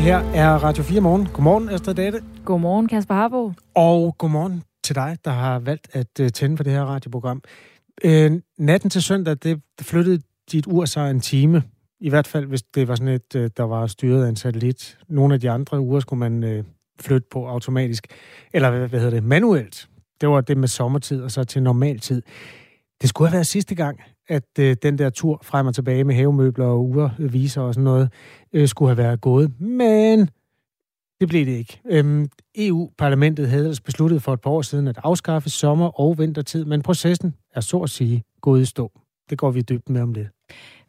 Det her er Radio 4 Morgen. Godmorgen, Astrid Date. Godmorgen, Kasper Harbo. Og godmorgen til dig, der har valgt at uh, tænde for det her radioprogram. Uh, natten til søndag, det flyttede dit ur sig en time. I hvert fald, hvis det var sådan et, uh, der var styret af en satellit. Nogle af de andre uger skulle man uh, flytte på automatisk. Eller hvad, hvad hedder det? Manuelt. Det var det med sommertid og så til normaltid. Det skulle have været sidste gang, at øh, den der tur frem og tilbage med havemøbler og ugerviser øh, og sådan noget, øh, skulle have været gået. Men det blev det ikke. Øhm, EU-parlamentet havde ellers besluttet for et par år siden at afskaffe sommer- og vintertid, men processen er så at sige gået i stå. Det går vi dybt med om lidt.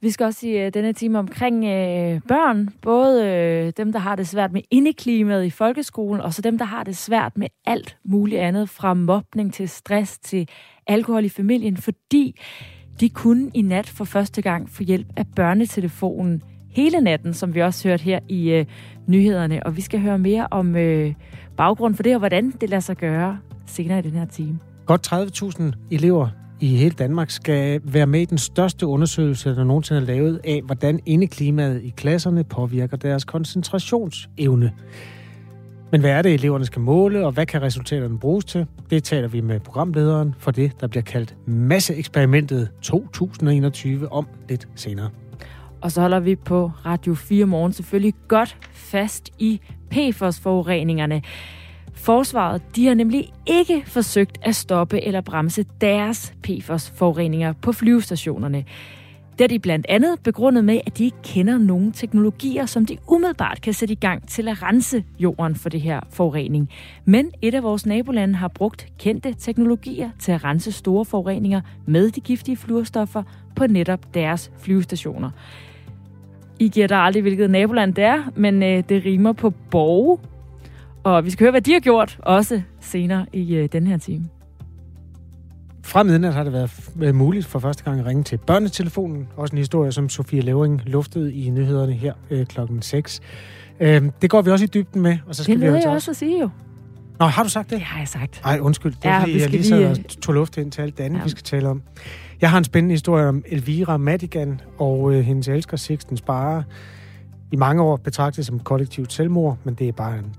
Vi skal også i uh, denne time omkring øh, børn, både øh, dem, der har det svært med indeklimaet i folkeskolen, og så dem, der har det svært med alt muligt andet, fra mobning til stress til alkohol i familien, fordi de kunne i nat for første gang få hjælp af børnetelefonen hele natten, som vi også hørte her i øh, nyhederne. Og vi skal høre mere om øh, baggrunden for det, og hvordan det lader sig gøre senere i den her time. Godt 30.000 elever i hele Danmark skal være med i den største undersøgelse, der nogensinde er lavet af, hvordan indeklimaet i klasserne påvirker deres koncentrationsevne. Men hvad er det, eleverne skal måle, og hvad kan resultaterne bruges til? Det taler vi med programlederen for det, der bliver kaldt Masseeksperimentet 2021 om lidt senere. Og så holder vi på Radio 4 morgen selvfølgelig godt fast i PFOS-forureningerne. Forsvaret de har nemlig ikke forsøgt at stoppe eller bremse deres PFOS-forureninger på flyvestationerne. Det er de blandt andet begrundet med, at de ikke kender nogen teknologier, som de umiddelbart kan sætte i gang til at rense jorden for det her forurening. Men et af vores nabolande har brugt kendte teknologier til at rense store forureninger med de giftige fluorstoffer på netop deres flyvestationer. I giver der aldrig, hvilket naboland det er, men øh, det rimer på Borge. Og vi skal høre, hvad de har gjort, også senere i øh, den her time. Fra midnat har det været muligt for første gang at ringe til børnetelefonen. Også en historie, som Sofie Levering luftede i nyhederne her øh, klokken 6. Øh, det går vi også i dybden med. Og så skal det vi nåede altså jeg også at sige jo. Nå, har du sagt det? Det har jeg sagt. Nej, undskyld. Det er, Ja, fordi vi jeg lige sad lige, og øh, tog luft ind til alt det andet, Ja. vi skal tale om. Jeg har en spændende historie om Elvira Madigan og øh, hendes elsker Sixten Spare. I mange år betragtet som kollektivt selvmord, men det er bare en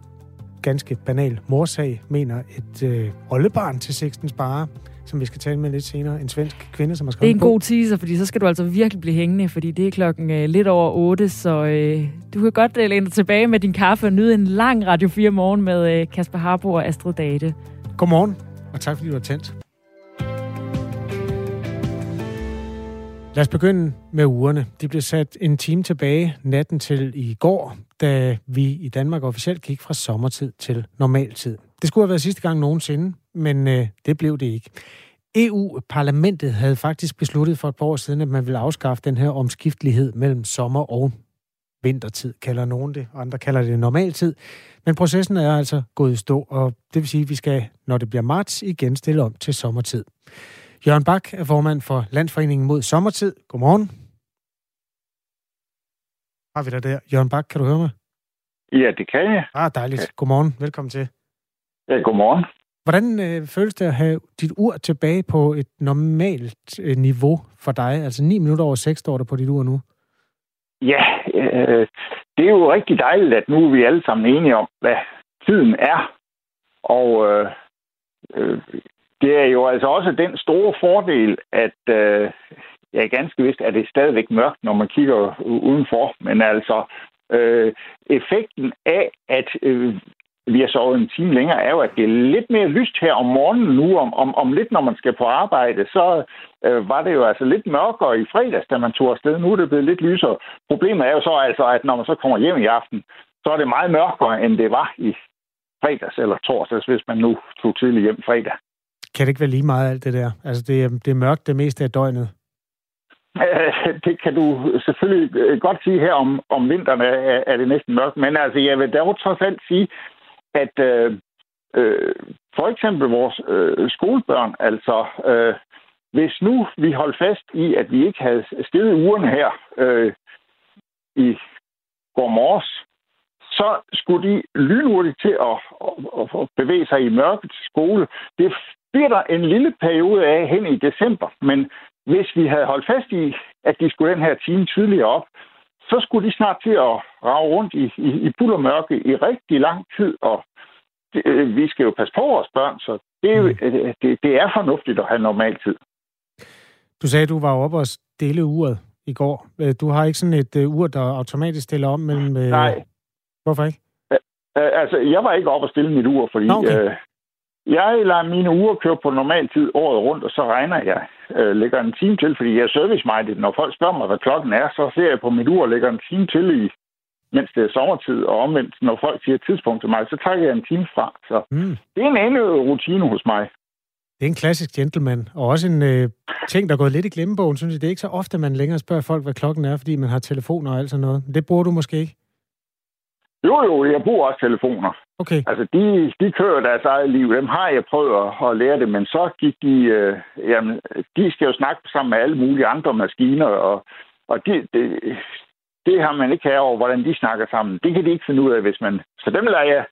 ganske banal morsag, mener et øh, oldebarn til Sixten Spare, som vi skal tale med lidt senere. En svensk kvinde, som har Det er skrevet en bog. god teaser, fordi så skal du altså virkelig blive hængende, fordi det er klokken øh, lidt over 8, så øh, du kan godt øh, læne dig tilbage med din kaffe og nyde en lang Radio 4 morgen med øh, Kasper Harbo og Astrid Date. Godmorgen, og tak fordi du har tændt. Lad os begynde med ugerne. De blev sat en time tilbage natten til i går, da vi i Danmark officielt gik fra sommertid til normaltid. Det skulle have været sidste gang nogensinde, men øh, det blev det ikke. EU-parlamentet havde faktisk besluttet for et par år siden, at man ville afskaffe den her omskiftelighed mellem sommer og vintertid, kalder nogen det. Andre kalder det normaltid. Men processen er altså gået i stå, og det vil sige, at vi skal, når det bliver marts, igen stille om til sommertid. Jørgen Bak er formand for Landsforeningen mod Sommertid. Godmorgen. Har vi dig der? Jørgen Bak, kan du høre mig? Ja, det kan jeg. Ah, dejligt. Godmorgen. Velkommen til. Ja, godmorgen. Hvordan øh, føles det at have dit ur tilbage på et normalt øh, niveau for dig? Altså 9 minutter over 6 står der på dit ur nu. Ja, øh, det er jo rigtig dejligt, at nu er vi alle sammen enige om, hvad tiden er. Og øh, øh, det er jo altså også den store fordel, at øh, ja, ganske vist at det stadigvæk mørkt, når man kigger udenfor. Men altså, øh, effekten af, at øh, vi har sovet en time længere, er jo, at det er lidt mere lyst her om morgenen nu. Om, om, om lidt, når man skal på arbejde, så øh, var det jo altså lidt mørkere i fredags, da man tog afsted. Nu er det blevet lidt lysere. Problemet er jo så altså, at når man så kommer hjem i aften, så er det meget mørkere, end det var i fredags eller torsdags, hvis man nu tog tidligt hjem fredag. Kan det ikke være lige meget alt det der? Altså det, er- det er mørkt det meste af døgnet. Øh, Det kan du selvfølgelig øh, godt sige her om, om vinteren er, er det næsten mørkt, men altså jeg vil dog trods alt sige, at øh, øh, for eksempel vores øh, skolebørn, altså øh, hvis nu vi holdt fast i, at vi ikke havde stillet ugerne her øh, i går morges, så skulle de lynhurtigt til at, at, at bevæge sig i mørket til skole. Det bliver der en lille periode af hen i december, men hvis vi havde holdt fast i, at de skulle den her time tidligere op, så skulle de snart til at rave rundt i, i, i pullermørke i rigtig lang tid, og det, øh, vi skal jo passe på vores børn, så det, er, mm. Øh, det, det er fornuftigt at have normal tid. Du sagde, at du var oppe og stille uret i går. Øh, du har ikke sådan et uh, ur, der automatisk stiller om mellem... Uh... Nej. Hvorfor ikke? Altså, jeg var ikke oppe og stille mit ur, fordi okay. uh, jeg lader mine uger køre på normal tid året rundt, og så regner jeg. Uh, lægger en time til, fordi jeg er service-minded. Når folk spørger mig, hvad klokken er, så ser jeg på mit ur og lægger en time til i mens det er sommertid, og omvendt, når folk siger tidspunkt til mig, så tager jeg en time fra. Så mm. det er en anden rutine hos mig. Det er en klassisk gentleman, og også en øh, ting, der er gået lidt i glemmebogen, synes jeg. Det er ikke så ofte, man længere spørger folk, hvad klokken er, fordi man har telefoner og alt sådan noget. Det bruger du måske ikke? Jo, jo, jeg bruger også telefoner. Okay. Altså, de, de kører deres eget liv. Dem har jeg prøvet at, at lære det, men så gik de... Øh, jamen, de skal jo snakke sammen med alle mulige andre maskiner, og, og de, de, det har man ikke her over, hvordan de snakker sammen. Det kan de ikke finde ud af, hvis man... Så dem lader jeg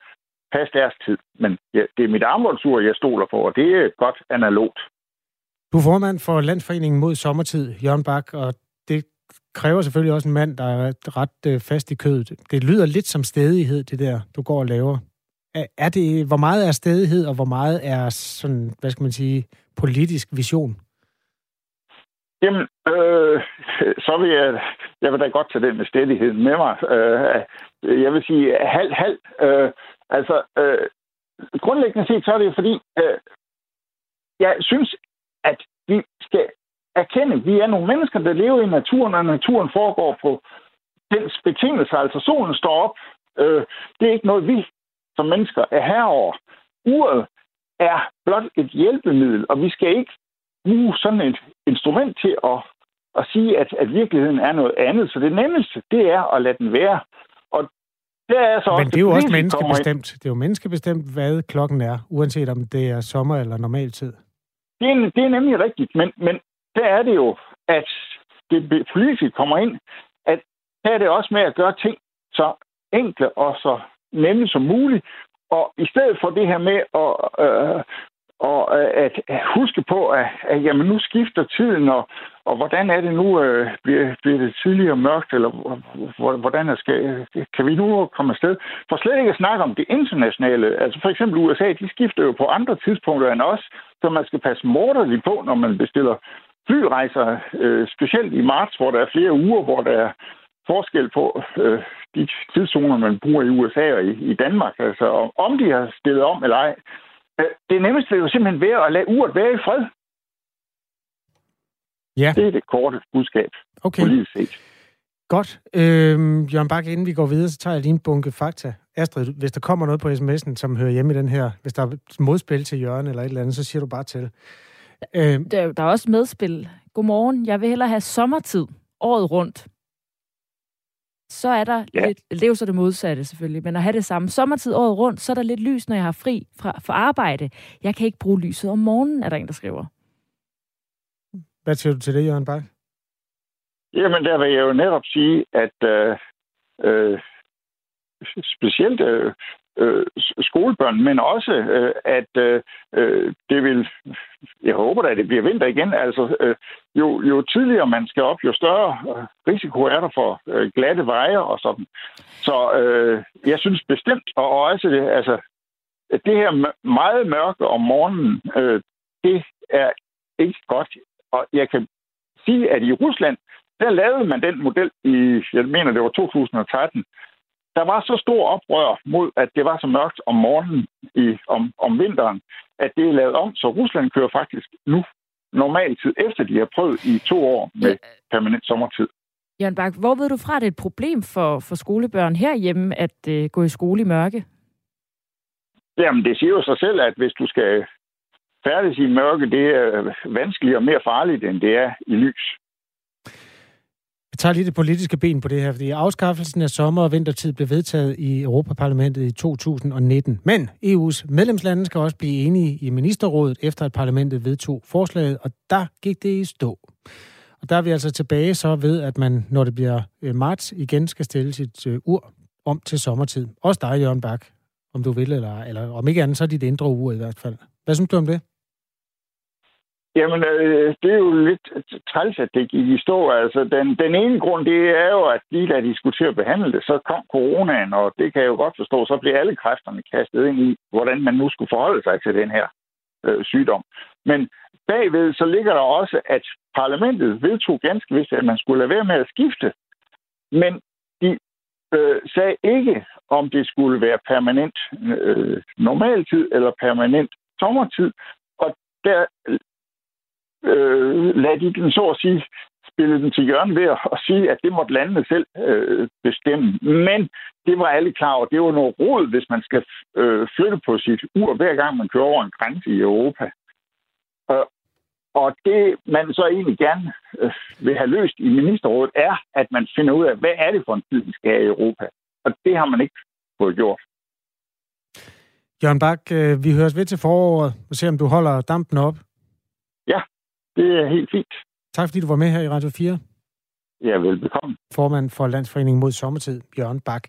passe deres tid. Men ja, det er mit armbåndsur, jeg stoler på, og det er godt analogt. Du er formand for Landsforeningen mod sommertid, Jørgen Bak, og det kræver selvfølgelig også en mand, der er ret øh, fast i kødet. Det lyder lidt som stedighed, det der, du går og laver. Er det, hvor meget er stedighed, og hvor meget er sådan, hvad skal man sige, politisk vision? Jamen, øh, så vil jeg, jeg vil da godt tage den med stedighed med mig. Øh, jeg vil sige halv, halv. Øh, altså, øh, grundlæggende set, så er det jo fordi, øh, jeg synes, at vi skal erkende, vi er nogle mennesker, der lever i naturen, og naturen foregår på dens betingelser. Altså, solen står op. Øh, det er ikke noget, vi som mennesker er herover. Uret er blot et hjælpemiddel, og vi skal ikke bruge sådan et instrument til at, at sige, at, at virkeligheden er noget andet. Så det nemmeste, det er at lade den være. Og det er så Men det er jo også menneskebestemt. Det er jo menneskebestemt, hvad klokken er, uanset om det er sommer eller normal tid. Det er, det er nemlig rigtigt, men, men der er det jo, at det politiske kommer ind, at her er det også med at gøre ting så enkle og så nemme som muligt, og i stedet for det her med at, øh, og øh, at huske på, at, at jamen, nu skifter tiden, og, og hvordan er det nu? Øh, bliver, bliver det tidligere mørkt, eller hvordan er skal, kan vi nu komme afsted? For slet ikke at snakke om det internationale. Altså for eksempel USA, de skifter jo på andre tidspunkter end os, så man skal passe morderligt på, når man bestiller flyrejser, øh, specielt i marts, hvor der er flere uger, hvor der er forskel på øh, de tidszoner, man bruger i USA og i, i Danmark. Altså om de har stillet om eller ej, Øh, det nemmeste vil jo simpelthen være at lade uret være i fred. Ja. Det er det korte budskab. Okay. Politisk set. Godt. Øhm, Jørgen Bak, inden vi går videre, så tager jeg lige en bunke fakta. Astrid, hvis der kommer noget på sms'en, som hører hjemme i den her, hvis der er modspil til Jørgen eller et eller andet, så siger du bare til. Øhm. Der, der er også medspil. Godmorgen. Jeg vil hellere have sommertid året rundt så er der ja. lidt, det er jo så det modsatte selvfølgelig, men at have det samme sommertid året rundt, så er der lidt lys, når jeg har fri fra, fra arbejde. Jeg kan ikke bruge lyset om morgenen, er der en, der skriver. Hvad siger du til det, Jørgen Bak? Jamen, der vil jeg jo netop sige, at øh, øh, specielt øh, øh, skolebørn, men også, øh, at øh, øh det vil, jeg håber da, at det bliver vinter igen, altså øh, jo, jo tidligere man skal op, jo større øh, risiko er der for øh, glatte veje og sådan. Så øh, jeg synes bestemt, og også det, altså, det her meget mørke om morgenen, øh, det er ikke godt. Og jeg kan sige, at i Rusland, der lavede man den model i, jeg mener, det var 2013, der var så stor oprør mod, at det var så mørkt om morgenen i, om, om vinteren, at det er lavet om, så Rusland kører faktisk nu normal tid, efter de har prøvet i to år med permanent sommertid. Jørgen Bak, hvor ved du fra, at det er et problem for, for skolebørn herhjemme at uh, gå i skole i mørke? Jamen, det siger jo sig selv, at hvis du skal færdes i mørke, det er vanskeligere og mere farligt, end det er i lys. Tager lige det politiske ben på det her, fordi afskaffelsen af sommer- og vintertid blev vedtaget i Europaparlamentet i 2019. Men EU's medlemslande skal også blive enige i ministerrådet, efter at parlamentet vedtog forslaget, og der gik det i stå. Og der er vi altså tilbage så ved, at man, når det bliver øh, marts, igen skal stille sit øh, ur om til sommertid. Også dig, Jørgen Bak, om du vil, eller, eller om ikke andet, så er dit indre ur i hvert fald. Hvad synes du om det? Jamen, øh, det er jo lidt træls, at det gik i stå. Altså, den, den ene grund, det er jo, at lige da de skulle til at behandle det, så kom coronaen, og det kan jeg jo godt forstå, så blev alle kræfterne kastet ind i, hvordan man nu skulle forholde sig til den her øh, sygdom. Men bagved så ligger der også, at parlamentet vedtog ganske vist, at man skulle lade være med at skifte. Men de øh, sagde ikke, om det skulle være permanent øh, normaltid eller permanent sommertid. Og der øh, lade de den så at sige spille den til hjørne ved at sige, at det måtte landene selv øh, bestemme. Men det var alle klar over. Det var noget råd, hvis man skal øh, flytte på sit ur, hver gang man kører over en grænse i Europa. Og, og det, man så egentlig gerne øh, vil have løst i ministerrådet, er, at man finder ud af, hvad er det for en tid, vi skal have i Europa. Og det har man ikke fået gjort. Jørgen Bak, øh, vi høres ved til foråret og se, om du holder dampen op. Ja, det er helt fint. Tak fordi du var med her i Radio 4. Ja, velbekomme. Formand for Landsforeningen mod Sommertid, Jørgen Bak.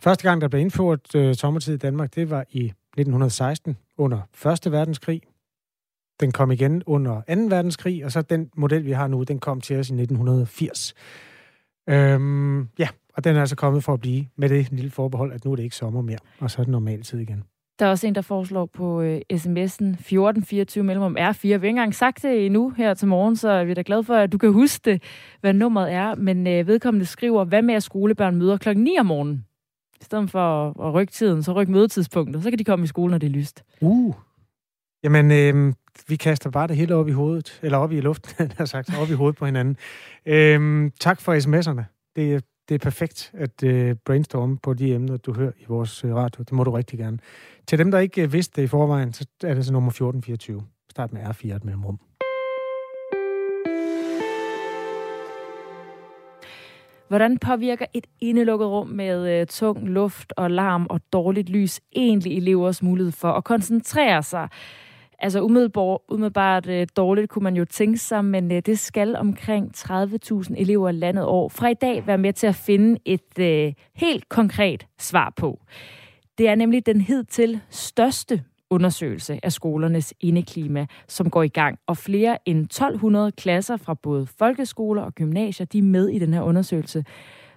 Første gang, der blev indført øh, sommertid i Danmark, det var i 1916 under 1. verdenskrig. Den kom igen under 2. verdenskrig, og så den model, vi har nu, den kom til os i 1980. Øhm, ja, og den er altså kommet for at blive med det lille forbehold, at nu er det ikke sommer mere, og så er det normal tid igen. Der er også en, der foreslår på øh, sms'en 1424 mellemrum R4. Vi har ikke engang sagt det endnu her til morgen, så er vi da glade for, at du kan huske det, hvad nummeret er. Men øh, vedkommende skriver, hvad med at skolebørn møder klokken 9 om morgenen? I stedet for at, at rykke tiden, så ryk mødetidspunktet. Så kan de komme i skole, når det er lyst. Uh. Jamen, øh, vi kaster bare det hele op i hovedet, eller op i luften, har sagt, op i hovedet på hinanden. Øh, tak for sms'erne. Det, det er perfekt at øh, brainstorme på de emner, du hører i vores øh, radio. Det må du rigtig gerne. Til dem, der ikke øh, vidste det i forvejen, så er det så nummer 1424. Start med R4 et mellemrum. Hvordan påvirker et indelukket rum med øh, tung luft og larm og dårligt lys egentlig elevers mulighed for at koncentrere sig? Altså umiddelbart, umiddelbart øh, dårligt kunne man jo tænke sig, men øh, det skal omkring 30.000 elever landet år fra i dag være med til at finde et øh, helt konkret svar på. Det er nemlig den hidtil største undersøgelse af skolernes indeklima, som går i gang. Og flere end 1200 klasser fra både folkeskoler og gymnasier, de er med i den her undersøgelse,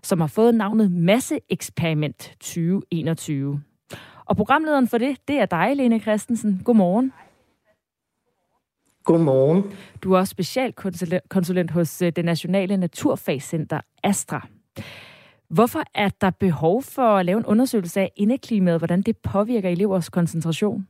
som har fået navnet Masse Eksperiment 2021. Og programlederen for det, det er dig, Lene Christensen. Godmorgen. Godmorgen. Du er også specialkonsulent hos øh, det Nationale Naturfagscenter Astra. Hvorfor er der behov for at lave en undersøgelse af indeklimaet, hvordan det påvirker elevers koncentration?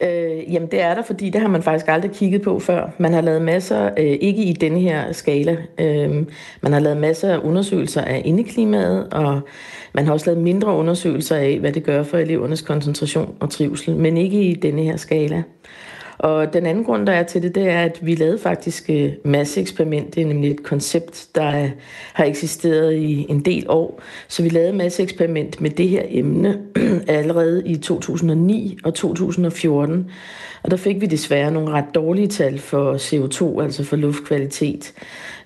Øh, jamen det er der, fordi det har man faktisk aldrig kigget på før. Man har lavet masser, øh, ikke i denne her skala, øh, man har lavet masser af undersøgelser af indeklimaet, og man har også lavet mindre undersøgelser af, hvad det gør for elevernes koncentration og trivsel, men ikke i denne her skala. Og den anden grund, der er til det, det er, at vi lavede faktisk øh, masse eksperiment. Det er nemlig et koncept, der øh, har eksisteret i en del år. Så vi lavede masse eksperiment med det her emne allerede i 2009 og 2014. Og der fik vi desværre nogle ret dårlige tal for CO2, altså for luftkvalitet.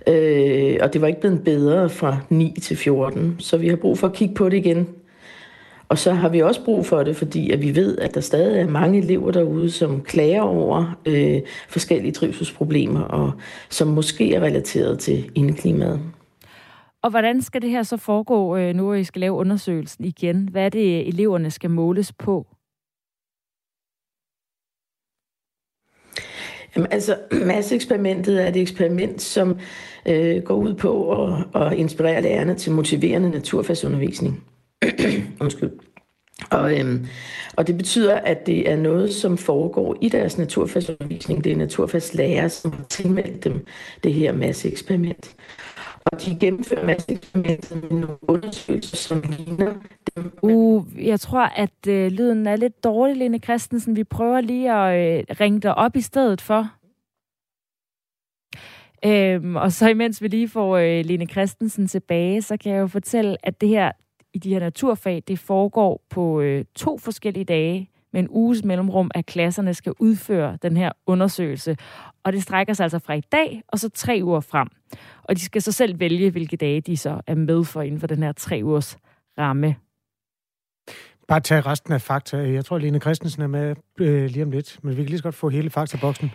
Øh, og det var ikke blevet bedre fra 9 til 14. Så vi har brug for at kigge på det igen og så har vi også brug for det, fordi at vi ved, at der stadig er mange elever derude, som klager over øh, forskellige trivselsproblemer, og som måske er relateret til indeklimaet. Og hvordan skal det her så foregå, øh, nu I skal lave undersøgelsen igen? Hvad er det, eleverne skal måles på? Jamen, altså, masseeksperimentet er et eksperiment, som øh, går ud på at, at inspirere lærerne til motiverende naturfagsundervisning. Undskyld. Og, øhm, og det betyder, at det er noget, som foregår i deres naturfagsundervisning. Det er naturfagslærer, som har tilmeldt dem det her masseeksperiment. Og de gennemfører masseeksperimentet med nogle undersøgelser, som ligner dem. Uh, jeg tror, at øh, lyden er lidt dårlig, Lene Christensen. Vi prøver lige at øh, ringe dig op i stedet for. Øhm, og så imens vi lige får øh, Lene Christensen tilbage, så kan jeg jo fortælle, at det her i de her naturfag, det foregår på øh, to forskellige dage med en uges mellemrum, at klasserne skal udføre den her undersøgelse. Og det strækker sig altså fra i dag og så tre uger frem. Og de skal så selv vælge, hvilke dage de så er med for inden for den her tre ugers ramme. bare tage resten af fakta. Jeg tror, Lene Christensen er med øh, lige om lidt, men vi kan lige så godt få hele faktaboksen.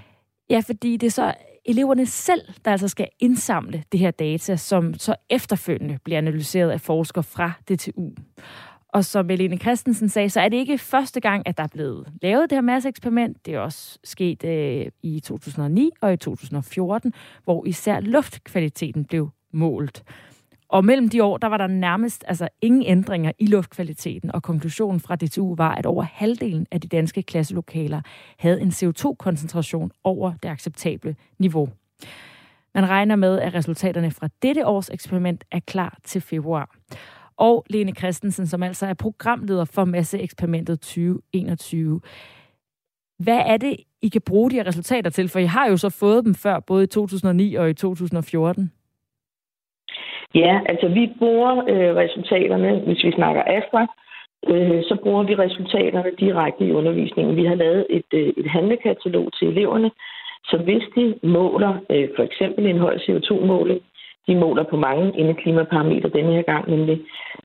Ja, fordi det er så eleverne selv, der altså skal indsamle det her data, som så efterfølgende bliver analyseret af forskere fra DTU. Og som Helene Christensen sagde, så er det ikke første gang, at der er blevet lavet det her masse eksperiment. Det er også sket øh, i 2009 og i 2014, hvor især luftkvaliteten blev målt. Og mellem de år, der var der nærmest altså, ingen ændringer i luftkvaliteten, og konklusionen fra DTU var, at over halvdelen af de danske klasselokaler havde en CO2-koncentration over det acceptable niveau. Man regner med, at resultaterne fra dette års eksperiment er klar til februar. Og Lene Christensen, som altså er programleder for Masseeksperimentet 2021. Hvad er det, I kan bruge de her resultater til? For I har jo så fået dem før, både i 2009 og i 2014. Ja, altså vi bruger øh, resultaterne, hvis vi snakker Astra, øh, så bruger vi resultaterne direkte i undervisningen. Vi har lavet et, øh, et handlekatalog til eleverne, så hvis de måler øh, for eksempel en høj CO2-måling, de måler på mange indeklimaparametre denne her gang nemlig,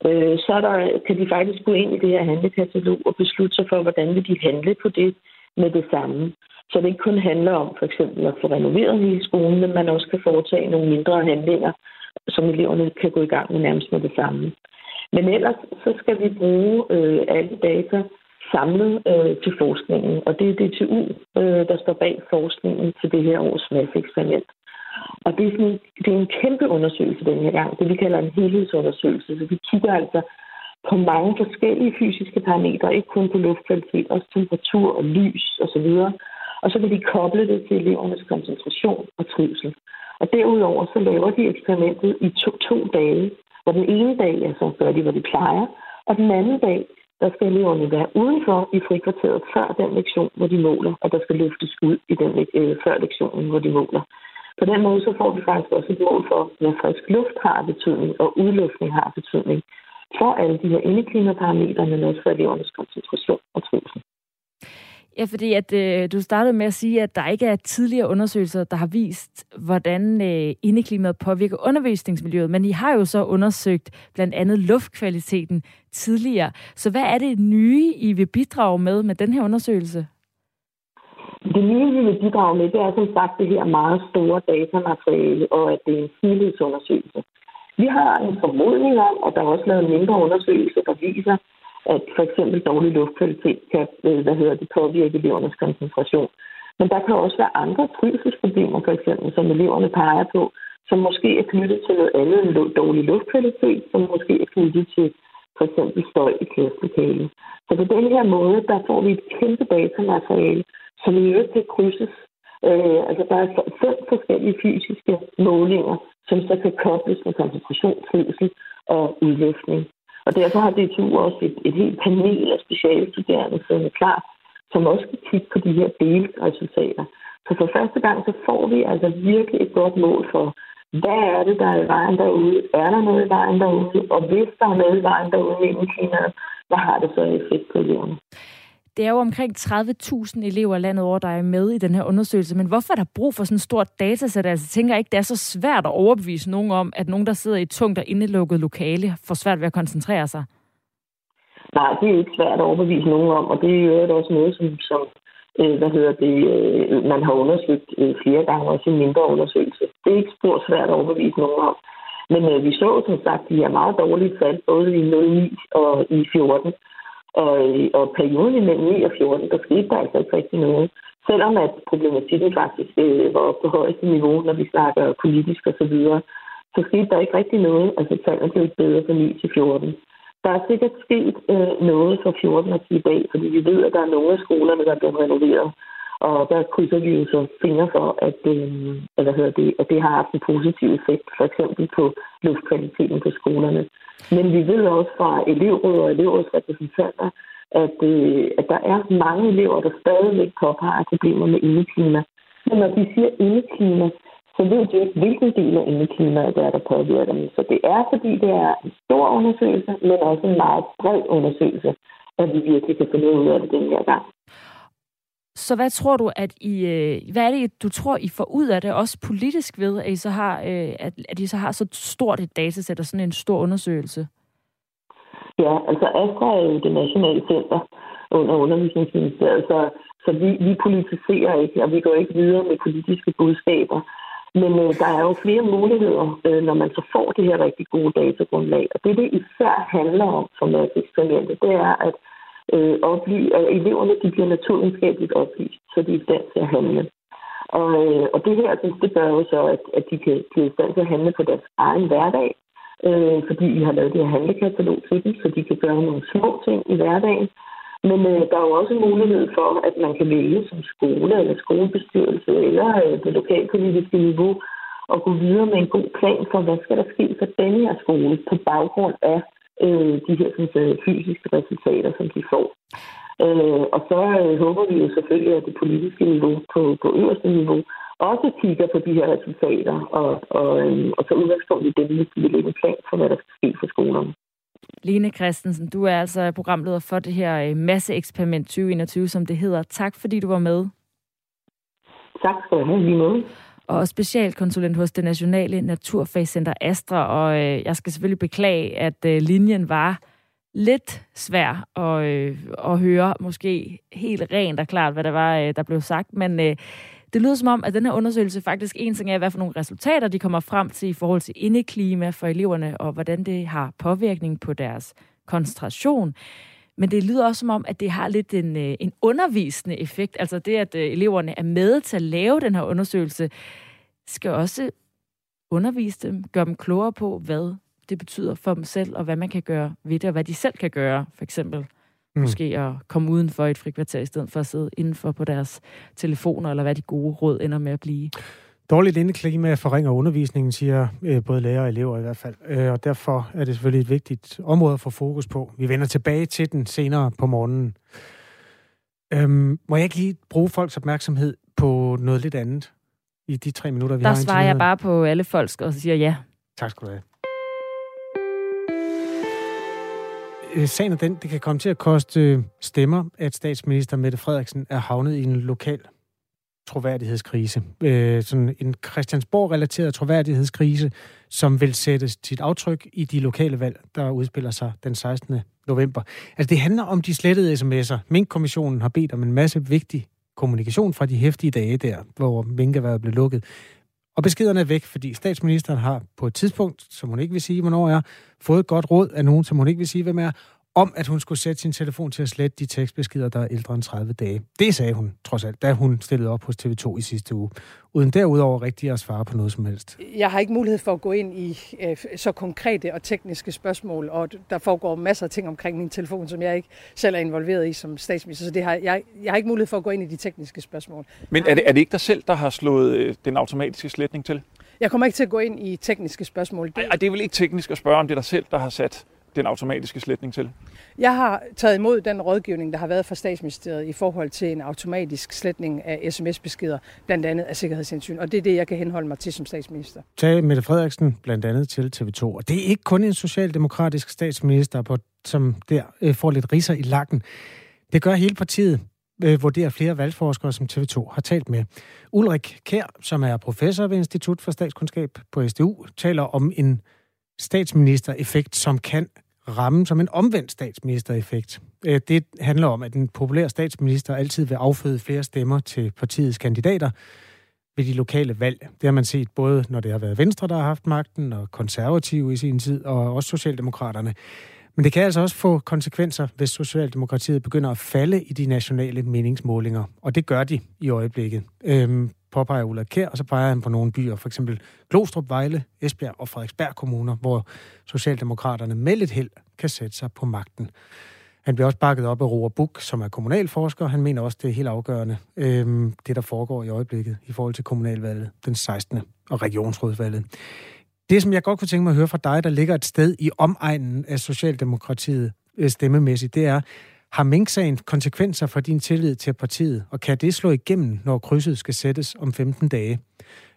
øh, så der, kan de faktisk gå ind i det her handlekatalog og beslutte sig for, hvordan vil de handle på det med det samme. Så det ikke kun handler om for eksempel at få renoveret hele skolen, men man også kan foretage nogle mindre handlinger, som eleverne kan gå i gang med nærmest med det samme. Men ellers så skal vi bruge øh, alle data samlet øh, til forskningen, og det er DTU, øh, der står bag forskningen til det her års masseeksperiment. Og det er, sådan, det er en kæmpe undersøgelse den her gang, det vi kalder en helhedsundersøgelse. Så vi kigger altså på mange forskellige fysiske parametre, ikke kun på luftkvalitet, også temperatur og lys osv. Og, og så vil de koble det til elevernes koncentration og trivsel. Og derudover så laver de eksperimentet i to, to dage, hvor den ene dag, ja, så gør de, hvad de plejer, og den anden dag, der skal eleverne være udenfor i frikvarteret før den lektion, hvor de måler, og der skal løftes ud i den øh, før lektionen, hvor de måler. På den måde så får vi faktisk også et mål for, hvad frisk luft har betydning, og udluftning har betydning for alle de her indeklimaparametre, men også for elevernes koncentration og trivsel. Ja, fordi at øh, du startede med at sige, at der ikke er tidligere undersøgelser, der har vist, hvordan øh, indeklimaet påvirker undervisningsmiljøet, men I har jo så undersøgt blandt andet luftkvaliteten tidligere. Så hvad er det nye, I vil bidrage med med den her undersøgelse? Det nye, vi vil bidrage med, det er som sagt det her meget store datamateriale, og at det er en helhedsundersøgelse. Vi har en formodning om, og der er også lavet mindre undersøgelser, der viser, at for eksempel dårlig luftkvalitet kan øh, hvad hedder det, påvirke elevernes koncentration. Men der kan også være andre trivselsproblemer, for eksempel, som eleverne peger på, som måske er knyttet til noget andet end dårlig luftkvalitet, som måske er knyttet til for eksempel støj i klasselokalet. Så på den her måde, der får vi et kæmpe datamateriale, som i øvrigt kan krydses. Øh, altså der er fem forskellige fysiske målinger, som så kan kobles med koncentration, trivsel og udløsning. Og derfor har DTU også et, et helt panel af specialstuderende, som er klar, som også kan kigge på de her delresultater. Så for første gang, så får vi altså virkelig et godt mål for, hvad er det, der er i vejen derude? Er der noget i vejen derude? Og hvis der er noget i vejen derude med klimaet, hvad har det så effekt på eleverne? Det er jo omkring 30.000 elever landet over, der er med i den her undersøgelse. Men hvorfor er der brug for sådan et stort datasæt? Altså, tænker jeg ikke, det er så svært at overbevise nogen om, at nogen, der sidder i et tungt og indelukket lokale, får svært ved at koncentrere sig. Nej, det er ikke svært at overbevise nogen om, og det er jo også noget, som, som øh, hvad hedder det, øh, man har undersøgt øh, flere gange, også i mindre undersøgelse. Det er ikke spor svært at overbevise nogen om. Men øh, vi så som sagt de her meget dårlige tal, både i 09 og i 14. Og, og perioden imellem 9 og 14, der skete der altså ikke rigtig noget. Selvom at problematikken faktisk øh, var på højeste niveau, når vi snakker politisk og så videre, så skete der ikke rigtig noget. Altså tallene blev bedre fra 9 til 14. Der er sikkert sket øh, noget fra 14 til i dag, fordi vi ved, at der er nogle af skolerne, der er blevet renoveret. Og der krydser vi jo så fingre for, at, øh, eller hedder det, at det har haft en positiv effekt, for eksempel på luftkvaliteten på skolerne. Men vi ved også fra elevråd og elevrådsrepræsentanter, at, øh, at der er mange elever, der stadigvæk påpeger problemer med indeklima. Men når de siger indeklima, så ved de ikke, hvilken del af indeklimaet der er, der påvirker dem. Så det er, fordi det er en stor undersøgelse, men også en meget bred undersøgelse, at vi virkelig kan finde ud af det den her gang. Så hvad tror du, at I, øh, hvad er det, du tror, I får ud af det, også politisk ved, at I så har, øh, at, at I så har så stort et datasæt og sådan en stor undersøgelse? Ja, altså Astra er jo det nationale center under undervisningsministeriet, så, så vi, vi politiserer ikke, og vi går ikke videre med politiske budskaber. Men øh, der er jo flere muligheder, øh, når man så får det her rigtig gode datagrundlag. Og det, det især handler om for eksperimentet, det er, at, øh, oply- at eleverne de bliver naturvidenskabeligt oplyst, så de er i stand til at handle. Og, øh, og det her, synes, det gør jo så, at, at de kan blive i stand til at handle på deres egen hverdag, øh, fordi vi har lavet det her handlekatalog til dem, så de kan gøre nogle små ting i hverdagen. Men øh, der er jo også mulighed for, at man kan vælge som skole eller skolebestyrelse eller øh, det lokalpolitiske niveau og gå videre med en god plan for, hvad skal der ske for denne her skole på baggrund af øh, de her sådan, fysiske resultater, som de får. Øh, og så øh, håber vi jo selvfølgelig, at det politiske niveau på, på øverste niveau også kigger på de her resultater og, og, øh, og så udgangspunkt i dem, hvis de vil lægge en plan for, hvad der skal ske for skolerne. Lene Christensen, du er altså programleder for det her øh, masseeksperiment 2021, som det hedder. Tak fordi du var med. Tak skal du have, lige med. Og specialkonsulent hos det Nationale Naturfagscenter Astra, og øh, jeg skal selvfølgelig beklage, at øh, linjen var lidt svær at, øh, at høre, måske helt rent og klart, hvad der var, øh, der blev sagt, men øh, det lyder som om, at den her undersøgelse faktisk en ting er, hvad for nogle resultater de kommer frem til i forhold til indeklima for eleverne, og hvordan det har påvirkning på deres koncentration. Men det lyder også som om, at det har lidt en, øh, en undervisende effekt. Altså det, at øh, eleverne er med til at lave den her undersøgelse, skal også undervise dem, gøre dem klogere på, hvad det betyder for dem selv, og hvad man kan gøre ved det, og hvad de selv kan gøre, for eksempel. Mm. Måske at komme uden for et frikvarter, i stedet for at sidde indenfor på deres telefoner, eller hvad de gode råd ender med at blive. Dårligt indeklima forringer undervisningen, siger øh, både lærer og elever i hvert fald. Øh, og derfor er det selvfølgelig et vigtigt område at få fokus på. Vi vender tilbage til den senere på morgenen. Øhm, må jeg ikke lige bruge folks opmærksomhed på noget lidt andet i de tre minutter, vi Der har Der svarer jeg bare på alle folks og siger ja. Tak skal du have. Øh, sagen er den, det kan komme til at koste øh, stemmer, at statsminister Mette Frederiksen er havnet i en lokal troværdighedskrise. Øh, sådan en Christiansborg-relateret troværdighedskrise, som vil sætte sit aftryk i de lokale valg, der udspiller sig den 16. november. Altså det handler om de slettede sms'er. Mink-kommissionen har bedt om en masse vigtig kommunikation fra de hæftige dage der, hvor minkerværet blev lukket. Og beskederne er væk, fordi statsministeren har på et tidspunkt, som hun ikke vil sige, hvornår er, fået et godt råd af nogen, som hun ikke vil sige, hvem er, om at hun skulle sætte sin telefon til at slette de tekstbeskeder, der er ældre end 30 dage. Det sagde hun, trods alt, da hun stillede op hos TV2 i sidste uge. Uden derudover rigtig at svare på noget som helst. Jeg har ikke mulighed for at gå ind i øh, så konkrete og tekniske spørgsmål, og der foregår masser af ting omkring min telefon, som jeg ikke selv er involveret i som statsminister, så det har, jeg, jeg har ikke mulighed for at gå ind i de tekniske spørgsmål. Men er det, er det ikke dig selv, der har slået øh, den automatiske sletning til? Jeg kommer ikke til at gå ind i tekniske spørgsmål. Det... Ej, det er vel ikke teknisk at spørge, om det er dig selv, der har sat den automatiske sletning til? Jeg har taget imod den rådgivning, der har været fra statsministeriet i forhold til en automatisk sletning af sms-beskeder, blandt andet af sikkerhedshensyn. Og det er det, jeg kan henholde mig til som statsminister. Tag Mette Frederiksen blandt andet til TV2. Og det er ikke kun en socialdemokratisk statsminister, som der øh, får lidt riser i lakken. Det gør hele partiet øh, vurderer flere valgforskere, som TV2 har talt med. Ulrik Kær, som er professor ved Institut for Statskundskab på SDU, taler om en statsministereffekt, som kan ramme som en omvendt statsministereffekt. Øh, det handler om, at den populære statsminister altid vil afføde flere stemmer til partiets kandidater ved de lokale valg. Det har man set både, når det har været Venstre, der har haft magten, og konservative i sin tid, og også Socialdemokraterne. Men det kan altså også få konsekvenser, hvis Socialdemokratiet begynder at falde i de nationale meningsmålinger. Og det gør de i øjeblikket. Øhm, påpeger Ulla Kær, og så peger han på nogle byer, for eksempel Glostrup, Vejle, Esbjerg og Frederiksberg kommuner, hvor Socialdemokraterne med lidt held kan sætte sig på magten. Han bliver også bakket op af Roar Buk, som er kommunalforsker. Han mener også, det er helt afgørende, øhm, det der foregår i øjeblikket i forhold til kommunalvalget den 16. og regionsrådsvalget. Det, som jeg godt kunne tænke mig at høre fra dig, der ligger et sted i omegnen af Socialdemokratiet øh, stemmemæssigt, det er, har Mink-sagen konsekvenser for din tillid til partiet, og kan det slå igennem, når krydset skal sættes om 15 dage?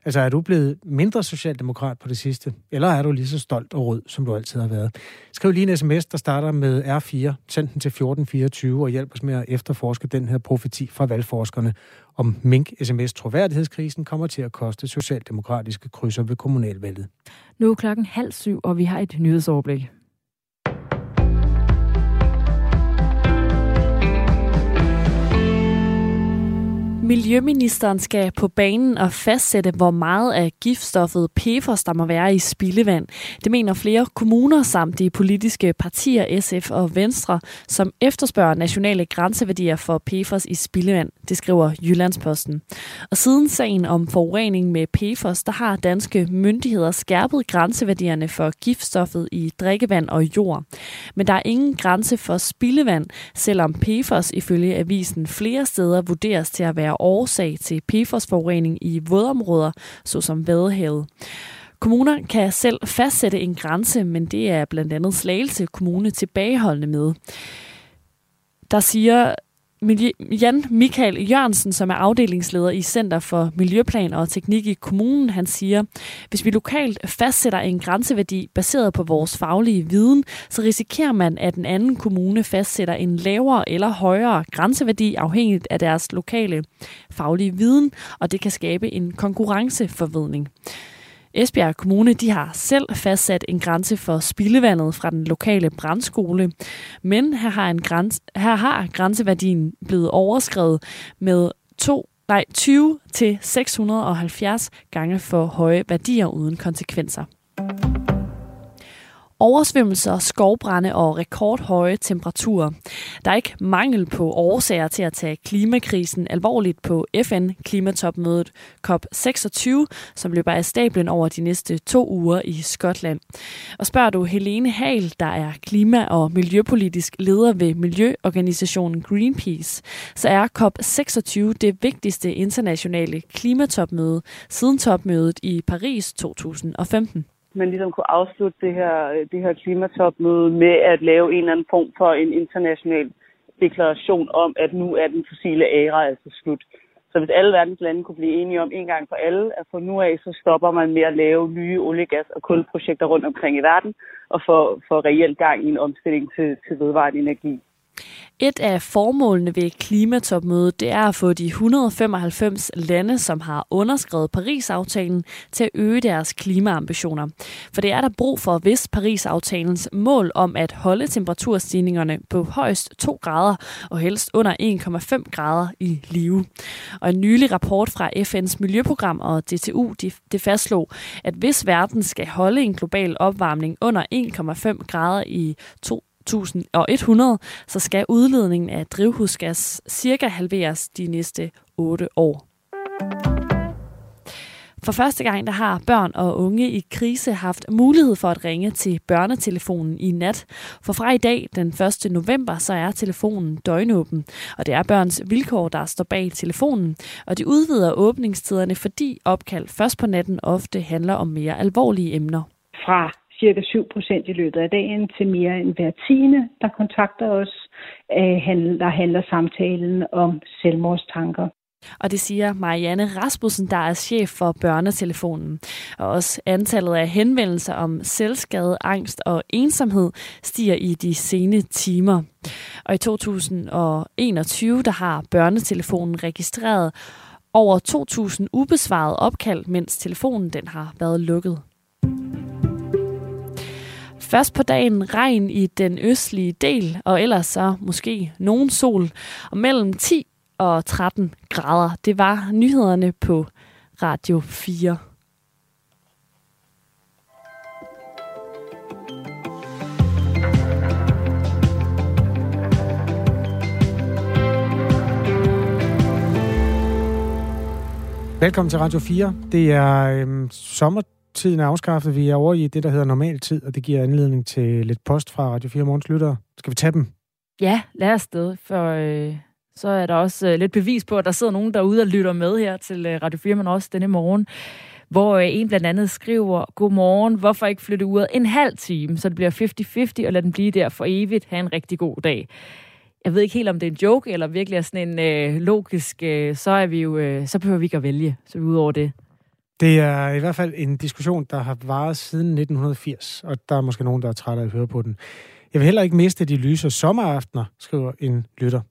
Altså, er du blevet mindre socialdemokrat på det sidste, eller er du lige så stolt og rød, som du altid har været? Skriv lige en sms, der starter med R4, send den til 1424 og hjælp os med at efterforske den her profeti fra valgforskerne om Mink-sms troværdighedskrisen kommer til at koste socialdemokratiske krydser ved kommunalvalget. Nu er klokken halv syv, og vi har et nyhedsoverblik. Miljøministeren skal på banen og fastsætte, hvor meget af giftstoffet PFOS der må være i spildevand. Det mener flere kommuner samt de politiske partier SF og Venstre, som efterspørger nationale grænseværdier for PFOS i spildevand. Det skriver Jyllandsposten. Og siden sagen om forurening med PFOS, der har danske myndigheder skærpet grænseværdierne for giftstoffet i drikkevand og jord. Men der er ingen grænse for spildevand, selvom PFOS ifølge avisen flere steder vurderes til at være årsag til PFOS-forurening i vådområder, såsom Vadehavet. Kommuner kan selv fastsætte en grænse, men det er blandt andet Slagelse Kommune tilbageholdende med. Der siger Jan Michael Jørgensen, som er afdelingsleder i Center for Miljøplan og Teknik i kommunen, han siger, hvis vi lokalt fastsætter en grænseværdi baseret på vores faglige viden, så risikerer man, at en anden kommune fastsætter en lavere eller højere grænseværdi afhængigt af deres lokale faglige viden, og det kan skabe en konkurrenceforvidning. Esbjerg Kommune de har selv fastsat en grænse for spildevandet fra den lokale brandskole, men her har, en græns, her har grænseværdien blevet overskrevet med to nej, 20 til 670 gange for høje værdier uden konsekvenser. Oversvømmelser, skovbrænde og rekordhøje temperaturer. Der er ikke mangel på årsager til at tage klimakrisen alvorligt på FN-klimatopmødet COP26, som løber af stablen over de næste to uger i Skotland. Og spørger du Helene Hal, der er klima- og miljøpolitisk leder ved miljøorganisationen Greenpeace, så er COP26 det vigtigste internationale klimatopmøde siden topmødet i Paris 2015 man ligesom kunne afslutte det her, øh, det her klimatopmøde med at lave en eller anden form for en international deklaration om, at nu er den fossile æra altså slut. Så hvis alle verdens lande kunne blive enige om en gang for alle, at fra nu af så stopper man med at lave nye olie, gas og kulprojekter rundt omkring i verden, og få, få reelt gang i en omstilling til, til vedvarende energi. Et af formålene ved klimatopmødet, det er at få de 195 lande, som har underskrevet Paris-aftalen, til at øge deres klimaambitioner. For det er der brug for, hvis Paris-aftalens mål om at holde temperaturstigningerne på højst 2 grader og helst under 1,5 grader i live. Og en nylig rapport fra FN's miljøprogram og DTU, det fastslog, at hvis verden skal holde en global opvarmning under 1,5 grader i 2100, så skal udledningen af drivhusgas cirka halveres de næste 8 år. For første gang der har børn og unge i krise haft mulighed for at ringe til børnetelefonen i nat. For fra i dag, den 1. november, så er telefonen døgnåben. Og det er børns vilkår, der står bag telefonen. Og de udvider åbningstiderne, fordi opkald først på natten ofte handler om mere alvorlige emner. Fra cirka 7 procent i løbet af dagen til mere end hver tiende, der kontakter os, øh, der handler samtalen om selvmordstanker. Og det siger Marianne Rasmussen, der er chef for børnetelefonen. Og også antallet af henvendelser om selvskade, angst og ensomhed stiger i de sene timer. Og i 2021, der har børnetelefonen registreret over 2.000 ubesvarede opkald, mens telefonen den har været lukket. Først på dagen regn i den østlige del, og ellers så måske nogen sol. Og mellem 10 og 13 grader. Det var nyhederne på Radio 4. Velkommen til Radio 4. Det er øhm, sommer tiden er afskaffet. Vi er over i det, der hedder normal tid, og det giver anledning til lidt post fra Radio 4 Morgens lyttere. Skal vi tage dem? Ja, lad os det, for øh, så er der også øh, lidt bevis på, at der sidder nogen derude og lytter med her til øh, Radio 4, men også denne morgen, hvor øh, en blandt andet skriver, Godmorgen, hvorfor ikke flytte ud en halv time, så det bliver 50-50, og lad den blive der for evigt. Ha' en rigtig god dag. Jeg ved ikke helt, om det er en joke, eller virkelig er sådan en øh, logisk, øh, så er vi jo, øh, så behøver vi ikke at vælge, så er vi ud over det. Det er i hvert fald en diskussion, der har varet siden 1980, og der er måske nogen, der er trætte af at høre på den. Jeg vil heller ikke miste de lyse sommeraftener, skriver en lytter.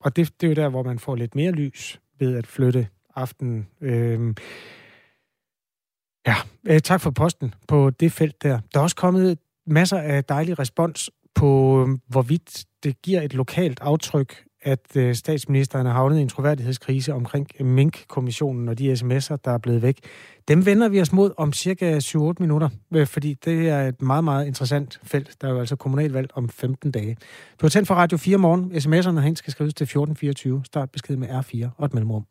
Og det, det er jo der, hvor man får lidt mere lys ved at flytte aftenen. Øhm, ja, øh, tak for posten på det felt der. Der er også kommet masser af dejlig respons på, øh, hvorvidt det giver et lokalt aftryk, at øh, statsministeren har havnet i en troværdighedskrise omkring Mink-kommissionen og de sms'er, der er blevet væk. Dem vender vi os mod om cirka 7-8 minutter, øh, fordi det er et meget, meget interessant felt. Der er jo altså kommunalvalg om 15 dage. Du har tændt for Radio 4 morgen. SMS'erne hen skal skrives til 1424. Start besked med R4 og et mellemrum.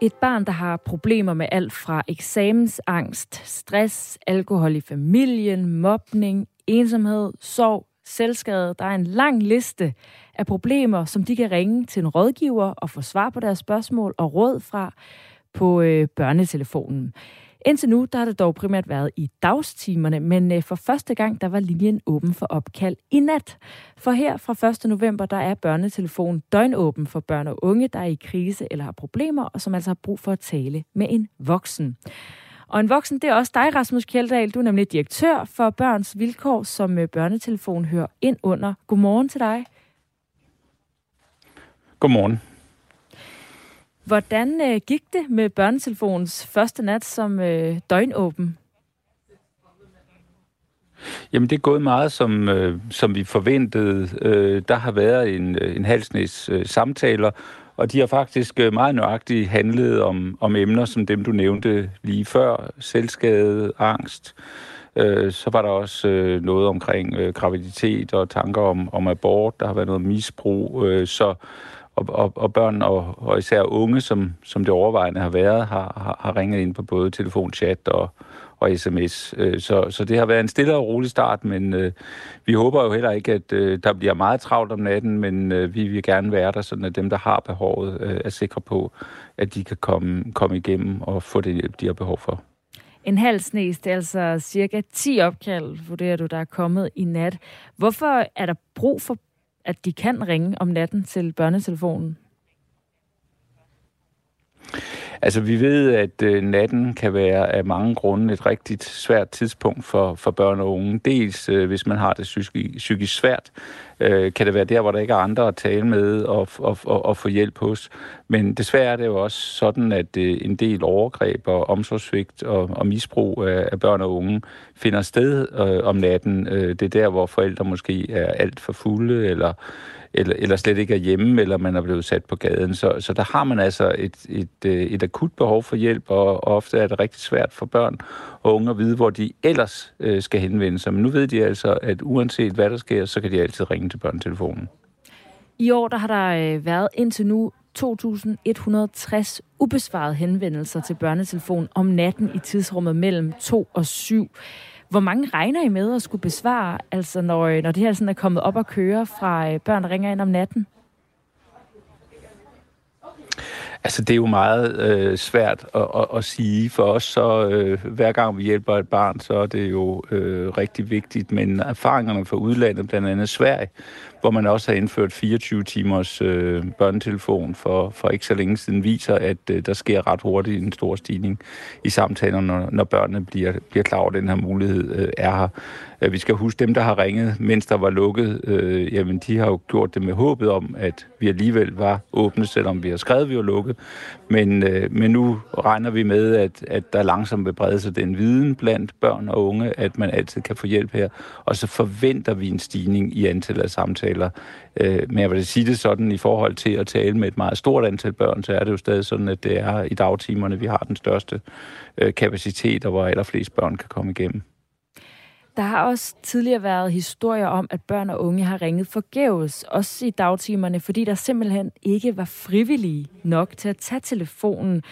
Et barn, der har problemer med alt fra eksamensangst, stress, alkohol i familien, mobning, ensomhed, sorg, selvskade. Der er en lang liste af problemer, som de kan ringe til en rådgiver og få svar på deres spørgsmål og råd fra på øh, børnetelefonen. Indtil nu, der har det dog primært været i dagstimerne, men øh, for første gang, der var linjen åben for opkald i nat. For her fra 1. november, der er børnetelefonen døgnåben for børn og unge, der er i krise eller har problemer, og som altså har brug for at tale med en voksen. Og en voksen, det er også dig, Rasmus Kjeldahl. Du er nemlig direktør for Børns Vilkår, som øh, børnetelefon hører ind under. Godmorgen til dig. Godmorgen. Hvordan øh, gik det med børnetelefonens første nat som øh, døgnåben? Jamen, det er gået meget, som, øh, som vi forventede. Øh, der har været en, øh, en halsnæs øh, samtaler, og de har faktisk øh, meget nøjagtigt handlet om, om emner som dem, du nævnte lige før. Selvskade, angst. Øh, så var der også øh, noget omkring øh, graviditet og tanker om, om abort. Der har været noget misbrug. Øh, så og, og, og børn og, og især unge, som, som det overvejende har været, har, har, har ringet ind på både telefon, chat og, og sms. Øh, så, så det har været en stille og rolig start, men øh, vi håber jo heller ikke, at øh, der bliver meget travlt om natten, men øh, vi vil gerne være der, sådan at dem, der har behovet, øh, er sikre på, at de kan komme, komme igennem og få det hjælp, de har behov for. En halv snes, det er altså cirka 10 opkald, vurderer du, der er kommet i nat. Hvorfor er der brug for at de kan ringe om natten til børnetelefonen? Altså, vi ved, at øh, natten kan være af mange grunde et rigtig svært tidspunkt for, for børn og unge. Dels, øh, hvis man har det psykisk, psykisk svært, øh, kan det være der, hvor der ikke er andre at tale med og, og, og, og få hjælp hos. Men desværre er det jo også sådan, at øh, en del overgreb og omsorgssvigt og, og misbrug af, af børn og unge finder sted øh, om natten. Øh, det er der, hvor forældre måske er alt for fulde eller eller, eller slet ikke er hjemme, eller man er blevet sat på gaden. Så, så der har man altså et, et, øh, et akut behov for hjælp, og, ofte er det rigtig svært for børn og unge at vide, hvor de ellers øh, skal henvende sig. Men nu ved de altså, at uanset hvad der sker, så kan de altid ringe til børnetelefonen. I år der har der øh, været indtil nu 2.160 ubesvarede henvendelser til børnetelefon om natten i tidsrummet mellem 2 og 7. Hvor mange regner I med at skulle besvare, altså når, øh, når det her sådan er kommet op og køre fra øh, børn, der ringer ind om natten? Altså, det er jo meget øh, svært at, at, at sige. For os, så øh, hver gang vi hjælper et barn, så er det jo øh, rigtig vigtigt. Men erfaringerne fra udlandet, blandt andet Sverige, hvor man også har indført 24 timers øh, børnetelefon for, for ikke så længe siden, viser, at øh, der sker ret hurtigt en stor stigning i samtalerne, når, når børnene bliver, bliver klar over, at den her mulighed øh, er her. Vi skal huske, dem, der har ringet, mens der var lukket, øh, jamen de har jo gjort det med håbet om, at vi alligevel var åbne, selvom vi har skrevet, at vi var lukket. Men, øh, men nu regner vi med, at, at der langsomt vil brede sig den viden blandt børn og unge, at man altid kan få hjælp her. Og så forventer vi en stigning i antallet af samtaler. Øh, men jeg vil sige det sådan, i forhold til at tale med et meget stort antal børn, så er det jo stadig sådan, at det er i dagtimerne, vi har den største øh, kapacitet, og hvor allerflest børn kan komme igennem. Der har også tidligere været historier om, at børn og unge har ringet forgæves, også i dagtimerne, fordi der simpelthen ikke var frivillige nok til at tage telefonen.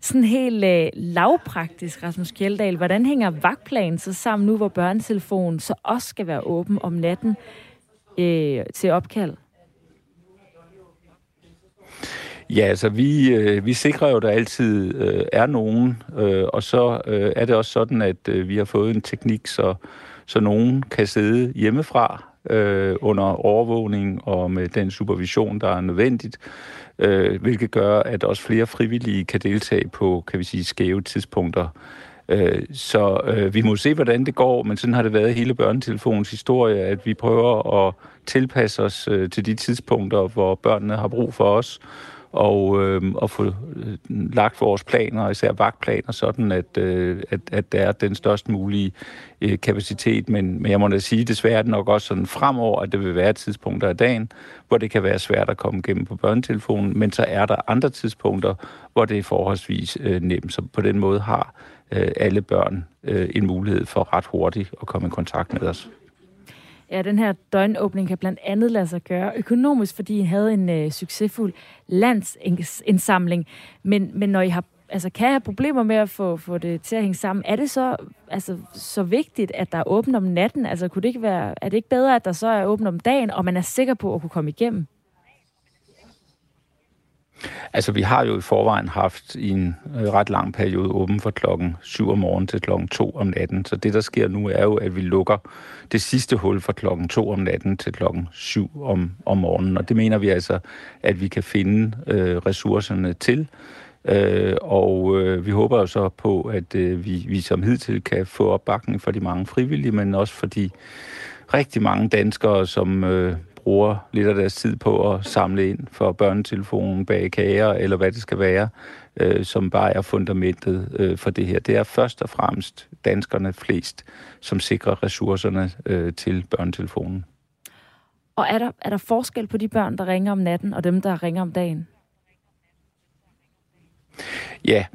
Sådan helt øh, lavpraktisk, Rasmus Kjeldahl. Hvordan hænger vagtplanen så sammen nu, hvor børnetelefonen så også skal være åben om natten øh, til opkald? Ja, altså vi, øh, vi sikrer jo, at der altid øh, er nogen, øh, og så øh, er det også sådan, at øh, vi har fået en teknik, så, så nogen kan sidde hjemmefra øh, under overvågning og med den supervision, der er nødvendigt, øh, hvilket gør, at også flere frivillige kan deltage på, kan vi sige, skæve tidspunkter. Øh, så øh, vi må se, hvordan det går, men sådan har det været hele børnetelefonens historie, at vi prøver at tilpasse os øh, til de tidspunkter, hvor børnene har brug for os, og, øh, og få øh, lagt vores planer, især vagtplaner, sådan at, øh, at, at der er den størst mulige øh, kapacitet. Men, men jeg må da sige, desværre er det nok også sådan fremover, at det vil være tidspunkter af dagen, hvor det kan være svært at komme igennem på børnetelefonen, men så er der andre tidspunkter, hvor det er forholdsvis øh, nemt. Så på den måde har øh, alle børn øh, en mulighed for ret hurtigt at komme i kontakt med os. Ja, den her døgnåbning kan blandt andet lade sig gøre økonomisk, fordi I havde en øh, succesfuld landsindsamling. Men, men når I har altså, kan have problemer med at få, få det til at hænge sammen, er det så, altså, så vigtigt, at der er åbent om natten? Altså, kunne det ikke være, er det ikke bedre, at der så er åbent om dagen, og man er sikker på at kunne komme igennem? Altså, vi har jo i forvejen haft i en øh, ret lang periode åben fra klokken 7 om morgenen til klokken 2 om natten. Så det, der sker nu, er jo, at vi lukker det sidste hul fra klokken 2 om natten til klokken 7 om, om morgenen. Og det mener vi altså, at vi kan finde øh, ressourcerne til. Øh, og øh, vi håber jo så på, at øh, vi, vi som hidtil kan få opbakning for de mange frivillige, men også for de rigtig mange danskere, som øh, bruger lidt af deres tid på at samle ind for børnetelefonen, bag kager eller hvad det skal være, øh, som bare er fundamentet øh, for det her. Det er først og fremmest danskerne flest, som sikrer ressourcerne øh, til børnetelefonen. Og er der, er der forskel på de børn, der ringer om natten, og dem, der ringer om dagen? Ja,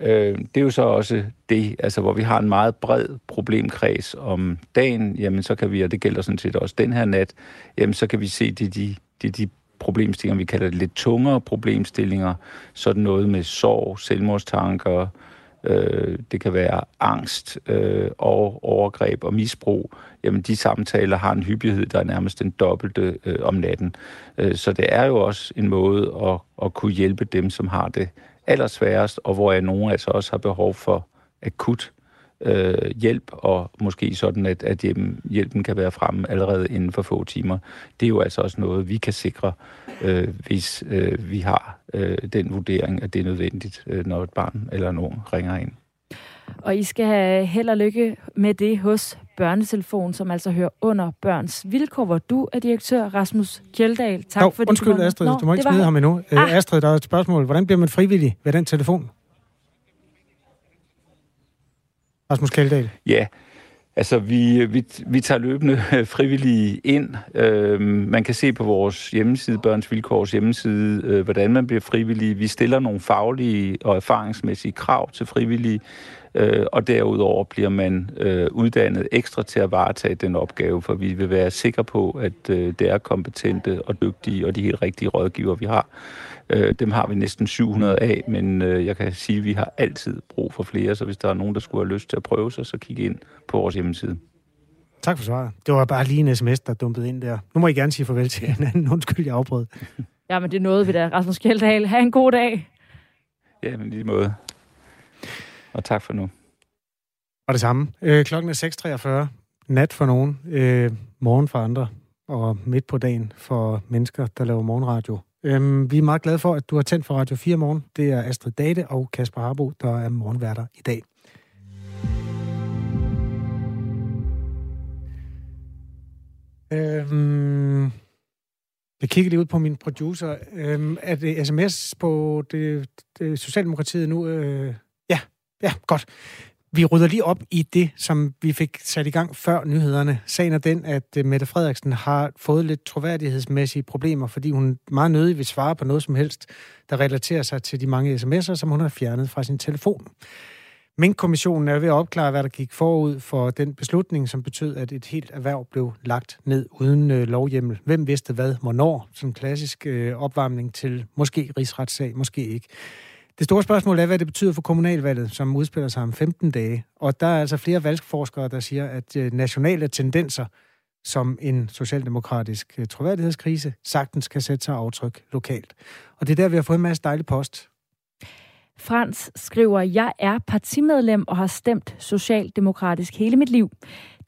Øh, det er jo så også det, altså hvor vi har en meget bred problemkreds om dagen, jamen så kan vi, og det gælder sådan set også den her nat, jamen så kan vi se de, de, de, de problemstillinger, vi kalder det lidt tungere problemstillinger, sådan noget med sorg, selvmordstanker, øh, det kan være angst øh, og overgreb og misbrug, jamen de samtaler har en hyppighed, der er nærmest den dobbelte øh, om natten. Øh, så det er jo også en måde at, at kunne hjælpe dem, som har det allersværest, og hvor nogen altså også har behov for akut øh, hjælp, og måske sådan, at, at hjælpen kan være fremme allerede inden for få timer. Det er jo altså også noget, vi kan sikre, øh, hvis øh, vi har øh, den vurdering, at det er nødvendigt, øh, når et barn eller nogen ringer ind. Og I skal have held og lykke med det hos Børnetelefon, som altså hører under Børns Vilkår, hvor du er direktør, Rasmus Kjeldahl. Tak jo, for det. Undskyld, Astrid, Nå, du må ikke smide ham endnu. Øh, ah. Astrid, der er et spørgsmål. Hvordan bliver man frivillig ved den telefon? Rasmus Kjeldahl. Ja, Altså, vi, vi, vi tager løbende frivillige ind. Øh, man kan se på vores hjemmeside, Børns Vilkårs hjemmeside, øh, hvordan man bliver frivillig. Vi stiller nogle faglige og erfaringsmæssige krav til frivillige, øh, og derudover bliver man øh, uddannet ekstra til at varetage den opgave, for vi vil være sikre på, at øh, det er kompetente og dygtige og de helt rigtige rådgiver, vi har. Øh, dem har vi næsten 700 af, men øh, jeg kan sige, at vi har altid brug for flere, så hvis der er nogen, der skulle have lyst til at prøve sig, så kig ind på vores hjemmeside. Tak for svaret. Det var bare lige en sms, der dumpede ind der. Nu må I gerne sige farvel til hinanden. Undskyld, jeg afbrød. Ja, men det er noget ved det. Rasmus Kjeldahl, ha' en god dag. Ja, men lige måde. Og tak for nu. Og det samme. Øh, klokken er 6.43. Nat for nogen. Øh, morgen for andre. Og midt på dagen for mennesker, der laver morgenradio. Øhm, vi er meget glade for, at du har tændt for Radio 4 morgen. Det er Astrid Date og Kasper Harbo, der er morgenværter i dag. Øhm, jeg kigger lige ud på min producer. Øhm, er det sms på det, det Socialdemokratiet nu? Øh, ja, godt. Vi rydder lige op i det, som vi fik sat i gang før nyhederne. Sagen er den, at øh, Mette Frederiksen har fået lidt troværdighedsmæssige problemer, fordi hun meget nødig vil svare på noget som helst, der relaterer sig til de mange sms'er, som hun har fjernet fra sin telefon. Mink-kommissionen er ved at opklare, hvad der gik forud for den beslutning, som betød, at et helt erhverv blev lagt ned uden øh, lovhjemmel. Hvem vidste hvad, hvornår? Som klassisk øh, opvarmning til måske rigsretssag, måske ikke. Det store spørgsmål er, hvad det betyder for kommunalvalget, som udspiller sig om 15 dage. Og der er altså flere valgforskere, der siger, at øh, nationale tendenser, som en socialdemokratisk øh, troværdighedskrise, sagtens kan sætte sig aftryk lokalt. Og det er der, vi har fået en masse dejlig post. Frans skriver, jeg er partimedlem og har stemt socialdemokratisk hele mit liv.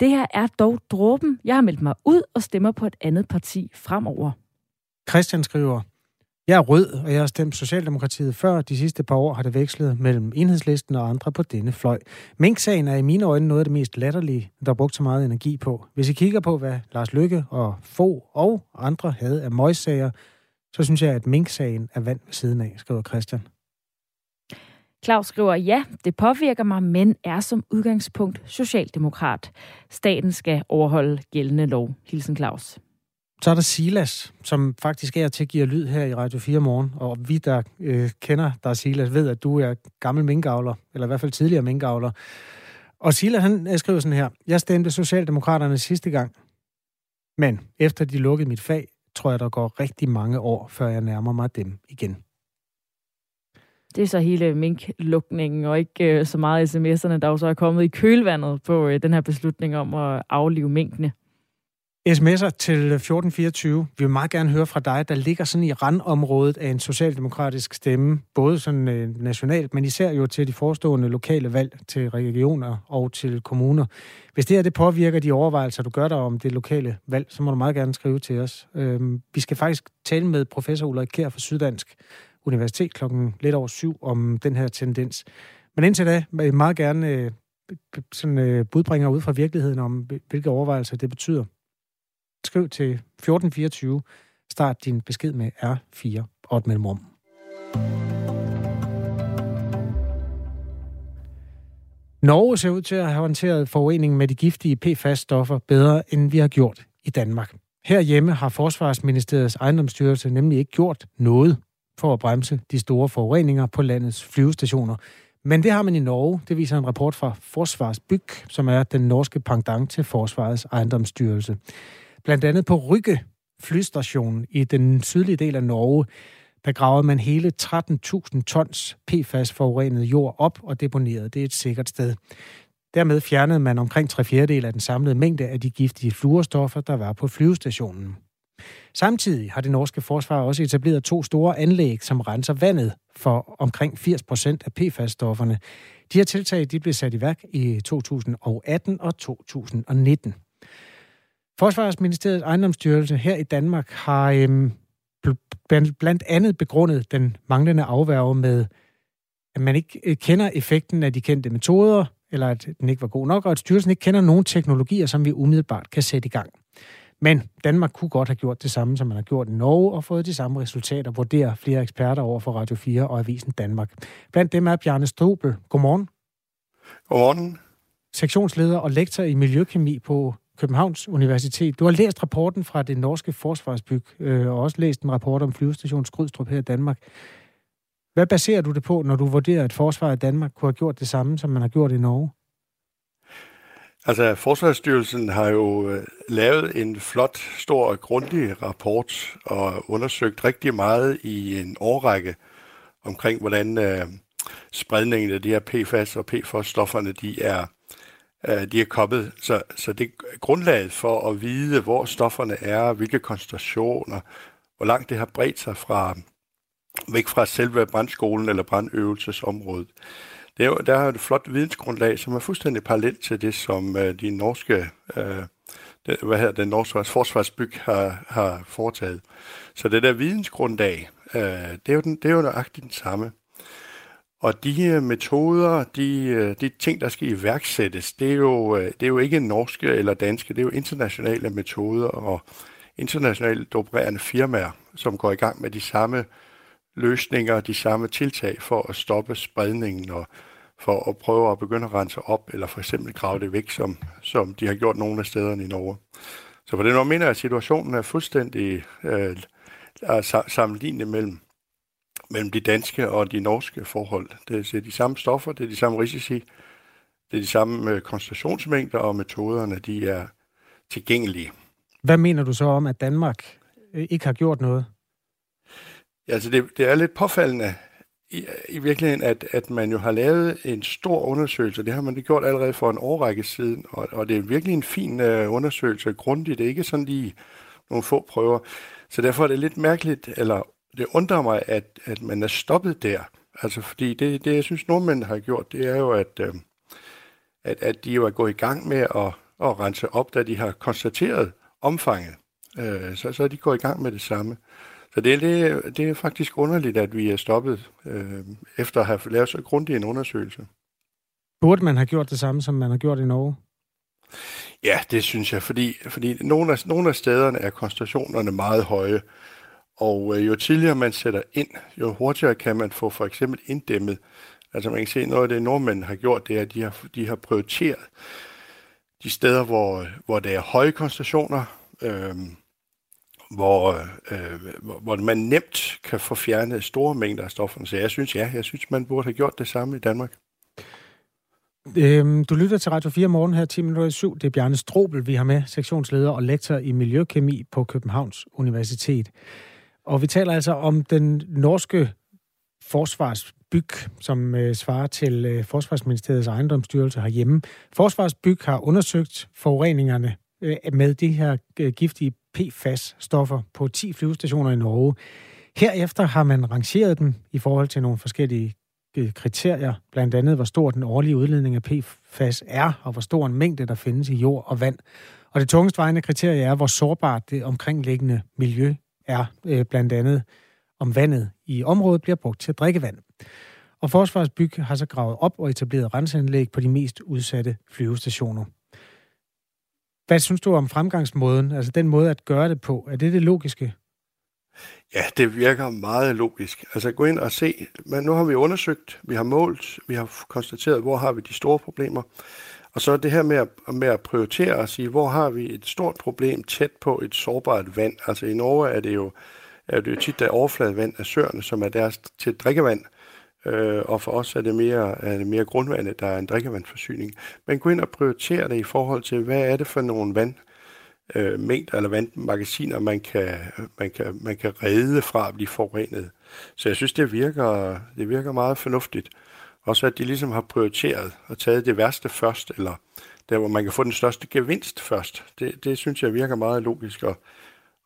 Det her er dog dråben. Jeg har meldt mig ud og stemmer på et andet parti fremover. Christian skriver, jeg er rød, og jeg har stemt Socialdemokratiet før. De sidste par år har det vekslet mellem enhedslisten og andre på denne fløj. Mink-sagen er i mine øjne noget af det mest latterlige, der er brugt så meget energi på. Hvis I kigger på, hvad Lars Lykke og få og andre havde af møgssager, så synes jeg, at Mink-sagen er vand ved siden af, skriver Christian. Claus skriver, ja, det påvirker mig, men er som udgangspunkt socialdemokrat. Staten skal overholde gældende lov. Hilsen Claus. Så er der Silas, som faktisk er til at give lyd her i Radio 4 morgen. Og vi, der øh, kender dig, Silas, ved, at du er gammel minkavler, eller i hvert fald tidligere minkavler. Og Silas, han øh, skriver sådan her. Jeg stemte Socialdemokraterne sidste gang, men efter de lukkede mit fag, tror jeg, der går rigtig mange år, før jeg nærmer mig dem igen. Det er så hele minklukningen, og ikke øh, så meget sms'erne, der jo så er kommet i kølvandet på øh, den her beslutning om at aflive minkene. SMS'er til 1424. Vi vil meget gerne høre fra dig, der ligger sådan i randområdet af en socialdemokratisk stemme, både sådan øh, nationalt, men især jo til de forestående lokale valg til regioner og til kommuner. Hvis det her det påvirker de overvejelser, du gør dig om det lokale valg, så må du meget gerne skrive til os. Øhm, vi skal faktisk tale med professor Ulrik Kær fra Syddansk Universitet klokken lidt over syv om den her tendens. Men indtil da vil jeg meget gerne øh, sådan, øh, budbringer ud fra virkeligheden om, hvilke overvejelser det betyder. Skriv til 1424. Start din besked med R4 og et mellemrum. Norge ser ud til at have håndteret forureningen med de giftige PFAS-stoffer bedre, end vi har gjort i Danmark. Herhjemme har Forsvarsministeriets ejendomsstyrelse nemlig ikke gjort noget for at bremse de store forureninger på landets flyvestationer. Men det har man i Norge, det viser en rapport fra Forsvarsbyg, som er den norske pendant til Forsvarets ejendomsstyrelse. Blandt andet på Rygge flystation i den sydlige del af Norge, der gravede man hele 13.000 tons PFAS-forurenet jord op og deponerede det et sikkert sted. Dermed fjernede man omkring tre fjerdedel af den samlede mængde af de giftige fluorstoffer, der var på flyvestationen. Samtidig har det norske forsvar også etableret to store anlæg, som renser vandet for omkring 80 procent af PFAS-stofferne. De her tiltag de blev sat i værk i 2018 og 2019. Forsvarsministeriets ejendomsstyrelse her i Danmark har øhm, blandt andet begrundet den manglende afværge med, at man ikke øh, kender effekten af de kendte metoder, eller at den ikke var god nok, og at styrelsen ikke kender nogen teknologier, som vi umiddelbart kan sætte i gang. Men Danmark kunne godt have gjort det samme, som man har gjort i Norge, og fået de samme resultater, vurderer flere eksperter over for Radio 4 og Avisen Danmark. Blandt dem er Bjarne Strobel. Godmorgen. Godmorgen. Sektionsleder og lektor i miljøkemi på Københavns Universitet. Du har læst rapporten fra det norske forsvarsbyg, øh, og også læst en rapport om flyvestation Skrydstrup her i Danmark. Hvad baserer du det på, når du vurderer, at forsvaret i Danmark kunne have gjort det samme, som man har gjort i Norge? Altså, Forsvarsstyrelsen har jo øh, lavet en flot, stor og grundig rapport og undersøgt rigtig meget i en årrække omkring, hvordan øh, spredningen af de her PFAS og PFOS-stofferne, de er, Øh, de er kommet. Så, så det er grundlaget for at vide, hvor stofferne er, hvilke koncentrationer, hvor langt det har bredt sig fra væk fra selve brandskolen eller brandøvelsesområdet. Det er, der er et flot vidensgrundlag, som er fuldstændig parallelt til det, som øh, de norske, øh, det, hvad hedder den norske forsvarsbyg har, har foretaget. Så det der vidensgrundlag, øh, det, er jo den, det er jo nøjagtigt den samme. Og de metoder, de, øh, de ting, der skal iværksættes, det er, jo, øh, det er jo ikke norske eller danske, det er jo internationale metoder og internationalt opererende firmaer, som går i gang med de samme løsninger, de samme tiltag for at stoppe spredningen og for at prøve at begynde at rense op, eller for eksempel grave det væk, som, som de har gjort nogle af stederne i Norge. Så på den måde mener jeg, at situationen er fuldstændig øh, er sammenlignet mellem, mellem de danske og de norske forhold. Det er de samme stoffer, det er de samme risici, det er de samme øh, koncentrationsmængder, og metoderne de er tilgængelige. Hvad mener du så om, at Danmark øh, ikke har gjort noget? Ja, altså det, det er lidt påfaldende, i, i virkeligheden, at, at man jo har lavet en stor undersøgelse. Det har man det gjort allerede for en årrække siden, og, og det er virkelig en fin uh, undersøgelse, grundigt. Det er ikke sådan lige nogle få prøver. Så derfor er det lidt mærkeligt, eller det undrer mig, at, at man er stoppet der. Altså fordi det, det jeg synes, nordmændene har gjort, det er jo, at, uh, at, at de jo er gået i gang med at, at rense op, da de har konstateret omfanget. Uh, så, så er de gået i gang med det samme. Så det, det, det er faktisk underligt, at vi er stoppet øh, efter at have lavet så grundig en undersøgelse. Burde man have gjort det samme, som man har gjort i Norge? Ja, det synes jeg, fordi, fordi nogle, af, nogle af stederne er koncentrationerne meget høje, og øh, jo tidligere man sætter ind, jo hurtigere kan man få for eksempel inddæmmet. Altså man kan se, noget af det nordmænd har gjort, det er, at de har, de har prioriteret de steder, hvor, hvor der er høje koncentrationer, øh, hvor, øh, hvor man nemt kan få fjernet store mængder af stofferne. Så jeg synes, ja, jeg synes, man burde have gjort det samme i Danmark. Øhm, du lytter til Radio 4 morgen her 10 minutter 7. Det er Bjarne Strobel, vi har med, sektionsleder og lektor i Miljøkemi på Københavns Universitet. Og vi taler altså om den norske forsvarsbyg, som øh, svarer til øh, Forsvarsministeriets ejendomsstyrelse herhjemme. Forsvarsbyg har undersøgt forureningerne øh, med de her øh, giftige PFAS-stoffer på 10 flyvestationer i Norge. Herefter har man rangeret dem i forhold til nogle forskellige øh, kriterier, blandt andet hvor stor den årlige udledning af PFAS er, og hvor stor en mængde der findes i jord og vand. Og det tungest vejende kriterie er, hvor sårbart det omkringliggende miljø er, øh, blandt andet om vandet i området bliver brugt til drikkevand. Og Forsvarsbyg har så gravet op og etableret renseanlæg på de mest udsatte flyvestationer. Hvad synes du om fremgangsmåden, altså den måde at gøre det på? Er det det logiske? Ja, det virker meget logisk. Altså gå ind og se, men nu har vi undersøgt, vi har målt, vi har konstateret, hvor har vi de store problemer. Og så det her med at, med at prioritere og sige, hvor har vi et stort problem tæt på et sårbart vand. Altså i Norge er det jo, er det jo tit der overfladevand af søerne, som er deres til drikkevand. Øh, og for os er det, mere, er det mere grundvandet, der er en drikkevandforsyning. Men gå ind og prioritere det i forhold til, hvad er det for nogle vand, øh, mængder eller vandmagasiner, man kan, man, kan, man kan redde fra at blive forurenet. Så jeg synes, det virker, det virker meget fornuftigt. Også at de ligesom har prioriteret og taget det værste først, eller der, hvor man kan få den største gevinst først. Det, det synes jeg virker meget logisk, og,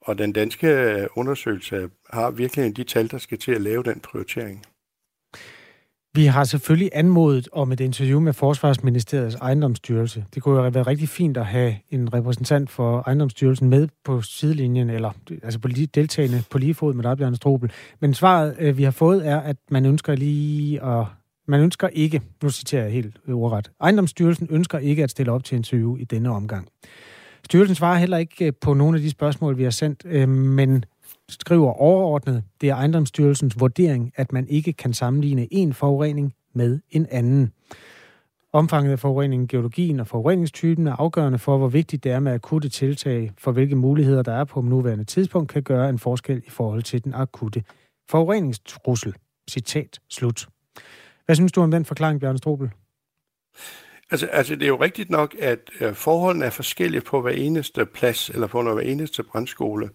og den danske undersøgelse har virkelig de tal, der skal til at lave den prioritering. Vi har selvfølgelig anmodet om et interview med Forsvarsministeriets ejendomsstyrelse. Det kunne jo have været rigtig fint at have en repræsentant for ejendomsstyrelsen med på sidelinjen, eller altså på deltagende på lige fod med dig, Bjørn Strobel. Men svaret, øh, vi har fået, er, at man ønsker lige at... Man ønsker ikke, nu citerer jeg helt ordret, ejendomsstyrelsen ønsker ikke at stille op til interview i denne omgang. Styrelsen svarer heller ikke øh, på nogle af de spørgsmål, vi har sendt, øh, men skriver overordnet, det er ejendomsstyrelsens vurdering, at man ikke kan sammenligne en forurening med en anden. Omfanget af forureningen, geologien og forureningstypen er afgørende for, hvor vigtigt det er med akutte tiltag, for hvilke muligheder der er på nuværende tidspunkt, kan gøre en forskel i forhold til den akutte forureningstrussel. Citat slut. Hvad synes du om den forklaring, Bjørn Strobel? Altså, altså, det er jo rigtigt nok, at øh, forholdene er forskellige på hver eneste plads, eller på hver eneste brandskole.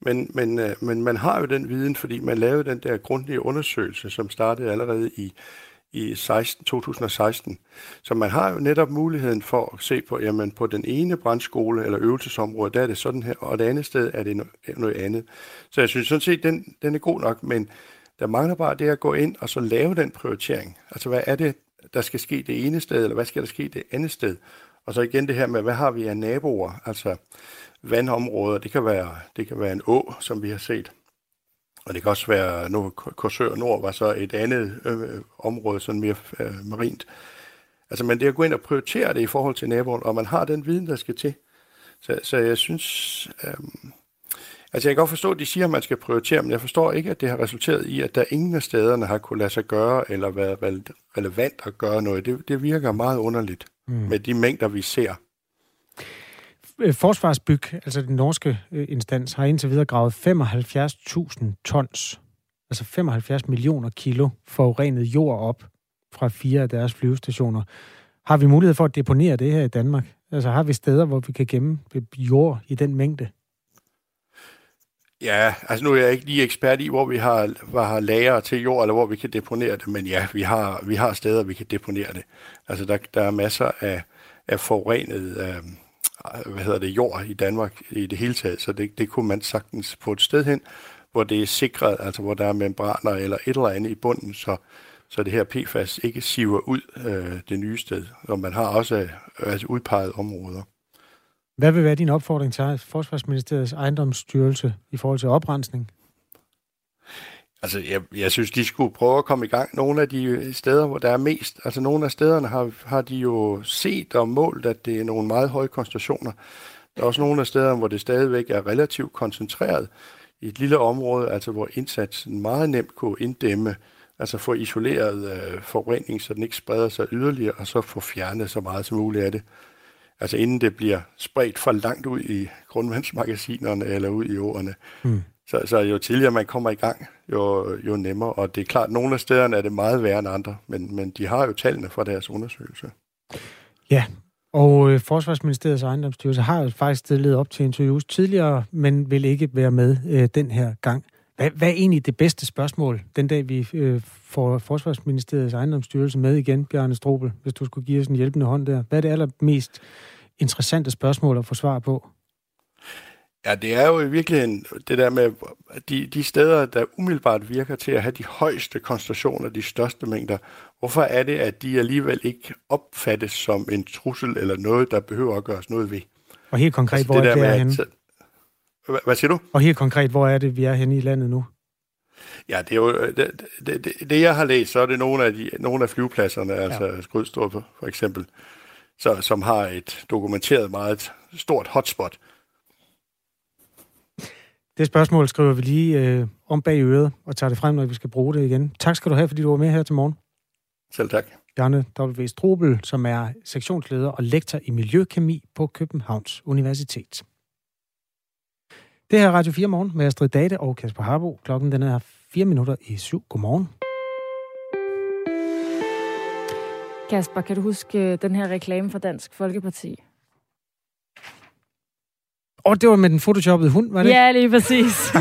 Men, men, øh, men man har jo den viden, fordi man lavede den der grundige undersøgelse, som startede allerede i, i 16, 2016. Så man har jo netop muligheden for at se på, jamen på den ene brandskole eller øvelsesområde, der er det sådan her, og det andet sted er det noget andet. Så jeg synes sådan set, den, den er god nok, men der mangler bare det at gå ind og så lave den prioritering. Altså hvad er det, der skal ske det ene sted, eller hvad skal der ske det andet sted? Og så igen det her med, hvad har vi af naboer? Altså, vandområder. Det kan være, det kan være en å, som vi har set. Og det kan også være, nu Korsør Nord var så et andet øh, område, sådan mere øh, marint. Altså, men det at gå ind og prioritere det i forhold til naboen, og man har den viden, der skal til. Så, så jeg synes, øh, altså jeg kan godt forstå, at de siger, at man skal prioritere, men jeg forstår ikke, at det har resulteret i, at der ingen af stederne har kunne lade sig gøre, eller været relevant at gøre noget. Det, det virker meget underligt mm. med de mængder, vi ser. Øh, Forsvarsbyg, altså den norske øh, instans, har indtil videre gravet 75.000 tons, altså 75 millioner kilo forurenet jord op fra fire af deres flyvestationer. Har vi mulighed for at deponere det her i Danmark? Altså har vi steder, hvor vi kan gemme jord i den mængde? Ja, altså nu er jeg ikke lige ekspert i, hvor vi har, hvor har lager til jord, eller hvor vi kan deponere det, men ja, vi har, vi har steder, vi kan deponere det. Altså der, der er masser af, af forurenet øh, hvad hedder det, jord i Danmark i det hele taget, så det, det kunne man sagtens få et sted hen, hvor det er sikret, altså hvor der er membraner eller et eller andet i bunden, så, så det her PFAS ikke siver ud øh, det nye sted. Og man har også øh, altså udpeget områder. Hvad vil være din opfordring til Forsvarsministeriets ejendomsstyrelse i forhold til oprensning? Altså, jeg, jeg synes, de skulle prøve at komme i gang. Nogle af de øh, steder, hvor der er mest, altså nogle af stederne har, har de jo set og målt, at det er nogle meget høje koncentrationer. Der er også nogle af stederne, hvor det stadigvæk er relativt koncentreret i et lille område, altså hvor indsatsen meget nemt kunne inddæmme, altså få isoleret øh, forurening, så den ikke spreder sig yderligere, og så få fjernet så meget som muligt af det. Altså inden det bliver spredt for langt ud i grundvandsmagasinerne eller ud i åerne. Mm. Så, så jo tidligere man kommer i gang, jo, jo nemmere. Og det er klart, at nogle af stederne er det meget værre end andre, men, men de har jo tallene fra deres undersøgelse. Ja, og øh, Forsvarsministeriets ejendomsstyrelse har jo faktisk stillet op til interviews tidligere, men vil ikke være med øh, den her gang. Hvad, hvad er egentlig det bedste spørgsmål, den dag vi øh, får Forsvarsministeriets ejendomsstyrelse med igen, Bjarne Strobel, hvis du skulle give os en hjælpende hånd der? Hvad er det allermest interessante spørgsmål at få svar på? Ja, det er jo i virkeligheden det der med de, de steder, der umiddelbart virker til at have de højeste koncentrationer, de største mængder. Hvorfor er det, at de alligevel ikke opfattes som en trussel eller noget, der behøver at gøres noget ved? Og helt konkret, altså, hvor det er det henne? Hvad, siger du? Og helt konkret, hvor er det, vi er henne i landet nu? Ja, det er jo det, det, det, det jeg har læst, så er det nogle af, de, nogle af flyvepladserne, ja. altså Skrydstrup for eksempel, så, som har et dokumenteret meget stort hotspot. Det spørgsmål skriver vi lige øh, om bag øret og tager det frem, når vi skal bruge det igen. Tak skal du have, fordi du var med her til morgen. Selv tak. Bjarne W. Strobel, som er sektionsleder og lektor i miljøkemi på Københavns Universitet. Det her er Radio 4 Morgen med Astrid Date og Kasper Harbo. Klokken den er 4 minutter i syv. Godmorgen. Kasper, kan du huske øh, den her reklame fra Dansk Folkeparti? Og det var med den photoshoppede hund, var det Ja, lige præcis.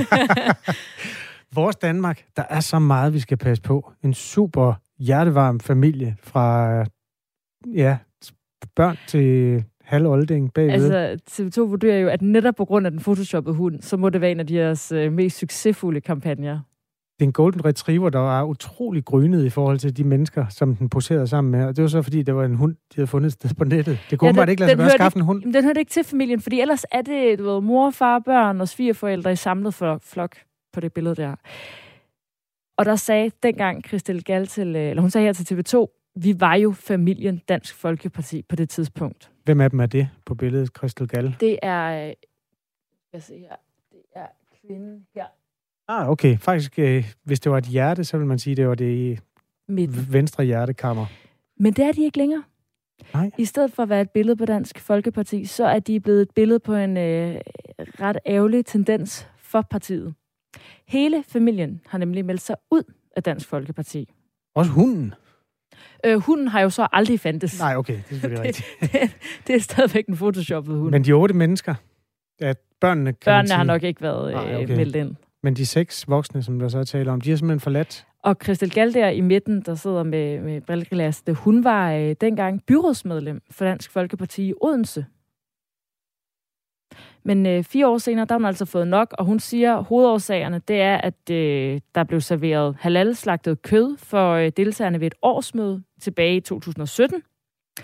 Vores Danmark, der er så meget, vi skal passe på. En super hjertevarm familie fra ja, børn til halv olding bagved. Altså, TV2 vurderer jo, at netop på grund af den photoshoppede hund, så må det være en af deres øh, mest succesfulde kampagner. Det er en golden retriever, der er utrolig grynet i forhold til de mennesker, som den poserede sammen med. Og det var så, fordi det var en hund, de havde fundet et sted på nettet. Det kunne ja, bare ikke lade sig gøre at skaffe en hund. Den hørte ikke til familien, fordi ellers er det du ved, mor, far, børn og svigerforældre i samlet flok på det billede der. Og der sagde dengang Christel Gall til, øh, eller hun sagde her til TV2, vi var jo familien Dansk Folkeparti på det tidspunkt. Hvem af dem er det på billedet, Christel Gall? Det er, øh, jeg se her, det er kvinden her. Ah, okay. Faktisk, øh, hvis det var et hjerte, så vil man sige, det var det Midten. venstre hjertekammer. Men det er de ikke længere. Nej. I stedet for at være et billede på Dansk Folkeparti, så er de blevet et billede på en øh, ret ærgerlig tendens for partiet. Hele familien har nemlig meldt sig ud af Dansk Folkeparti. Også hunden? Øh, hunden har jo så aldrig fandtes. Nej, okay, det er selvfølgelig rigtigt. det, det, det er stadigvæk en photoshoppet hund. Men de otte mennesker, at børnene kan Børnene har nok ikke været Nej, øh, okay. meldt ind. Men de seks voksne, som der så taler om, de har simpelthen forladt? Og Christel Gall der i midten, der sidder med, med brilleglas, hun var øh, dengang byrådsmedlem for Dansk Folkeparti i Odense. Men øh, fire år senere, der har hun altså fået nok, og hun siger, at hovedårsagerne, det er, at øh, der blev serveret halal-slagtet kød for øh, deltagerne ved et årsmøde tilbage i 2017.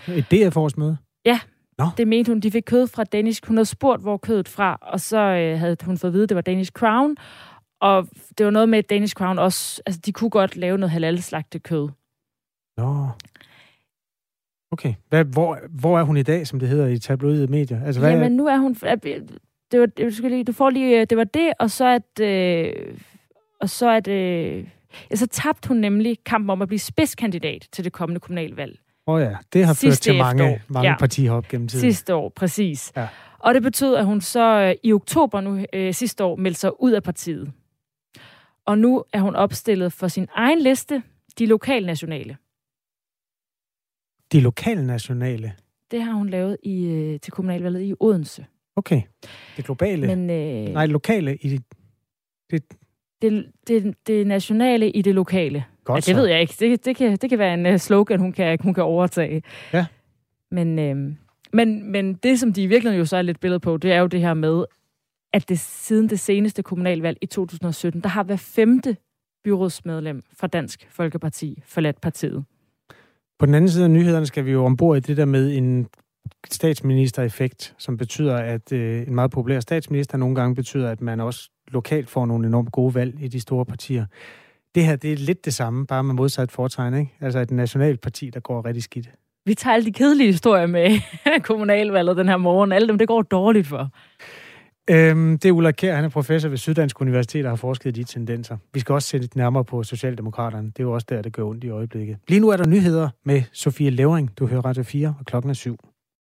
Et DF-årsmøde? Ja, Nå. det mente hun. De fik kød fra Danish. Hun havde spurgt, hvor kødet fra, og så øh, havde hun fået at vide, at det var Danish Crown. Og det var noget med, at Danish Crown også, altså de kunne godt lave noget halal-slagtet kød. Nå. Okay. Hvad, hvor, hvor er hun i dag, som det hedder i tabloide medier? Altså, hvad Jamen, nu er hun... Det var, det, lige, du får lige... Det var det, og så at... Øh, og så at... Øh, ja, så tabte hun nemlig kampen om at blive spidskandidat til det kommende kommunalvalg. Åh oh ja, det har ført til mange, mange ja. partier op gennem tiden. Sidste år, præcis. Ja. Og det betød, at hun så øh, i oktober nu øh, sidste år meldte sig ud af partiet. Og nu er hun opstillet for sin egen liste, de lokalnationale. De lokale nationale? Det har hun lavet i, øh, til kommunalvalget i Odense. Okay. Det globale? Men, øh, Nej, lokale i det... Det, det, det, nationale i det lokale. Godt ja, det ved jeg ikke. Det, det, kan, det kan være en uh, slogan, hun kan, hun kan overtage. Ja. Men, øh, men, men det, som de i virkeligheden jo så er lidt billede på, det er jo det her med, at det siden det seneste kommunalvalg i 2017, der har hver femte byrådsmedlem fra Dansk Folkeparti forladt partiet. På den anden side af nyhederne skal vi jo ombord i det der med en statsministereffekt, som betyder, at øh, en meget populær statsminister nogle gange betyder, at man også lokalt får nogle enormt gode valg i de store partier. Det her, det er lidt det samme, bare med modsat foretegn, ikke? Altså et nationalt parti, der går rigtig skidt. Vi tager alle de kedelige historier med kommunalvalget den her morgen. Alle dem, det går dårligt for. Øhm, det er Ulla Kær, han er professor ved Syddansk Universitet og har forsket i de tendenser. Vi skal også sætte lidt nærmere på Socialdemokraterne. Det er jo også der, det gør ondt i øjeblikket. Lige nu er der nyheder med Sofie Levering. Du hører Radio 4, og klokken er syv.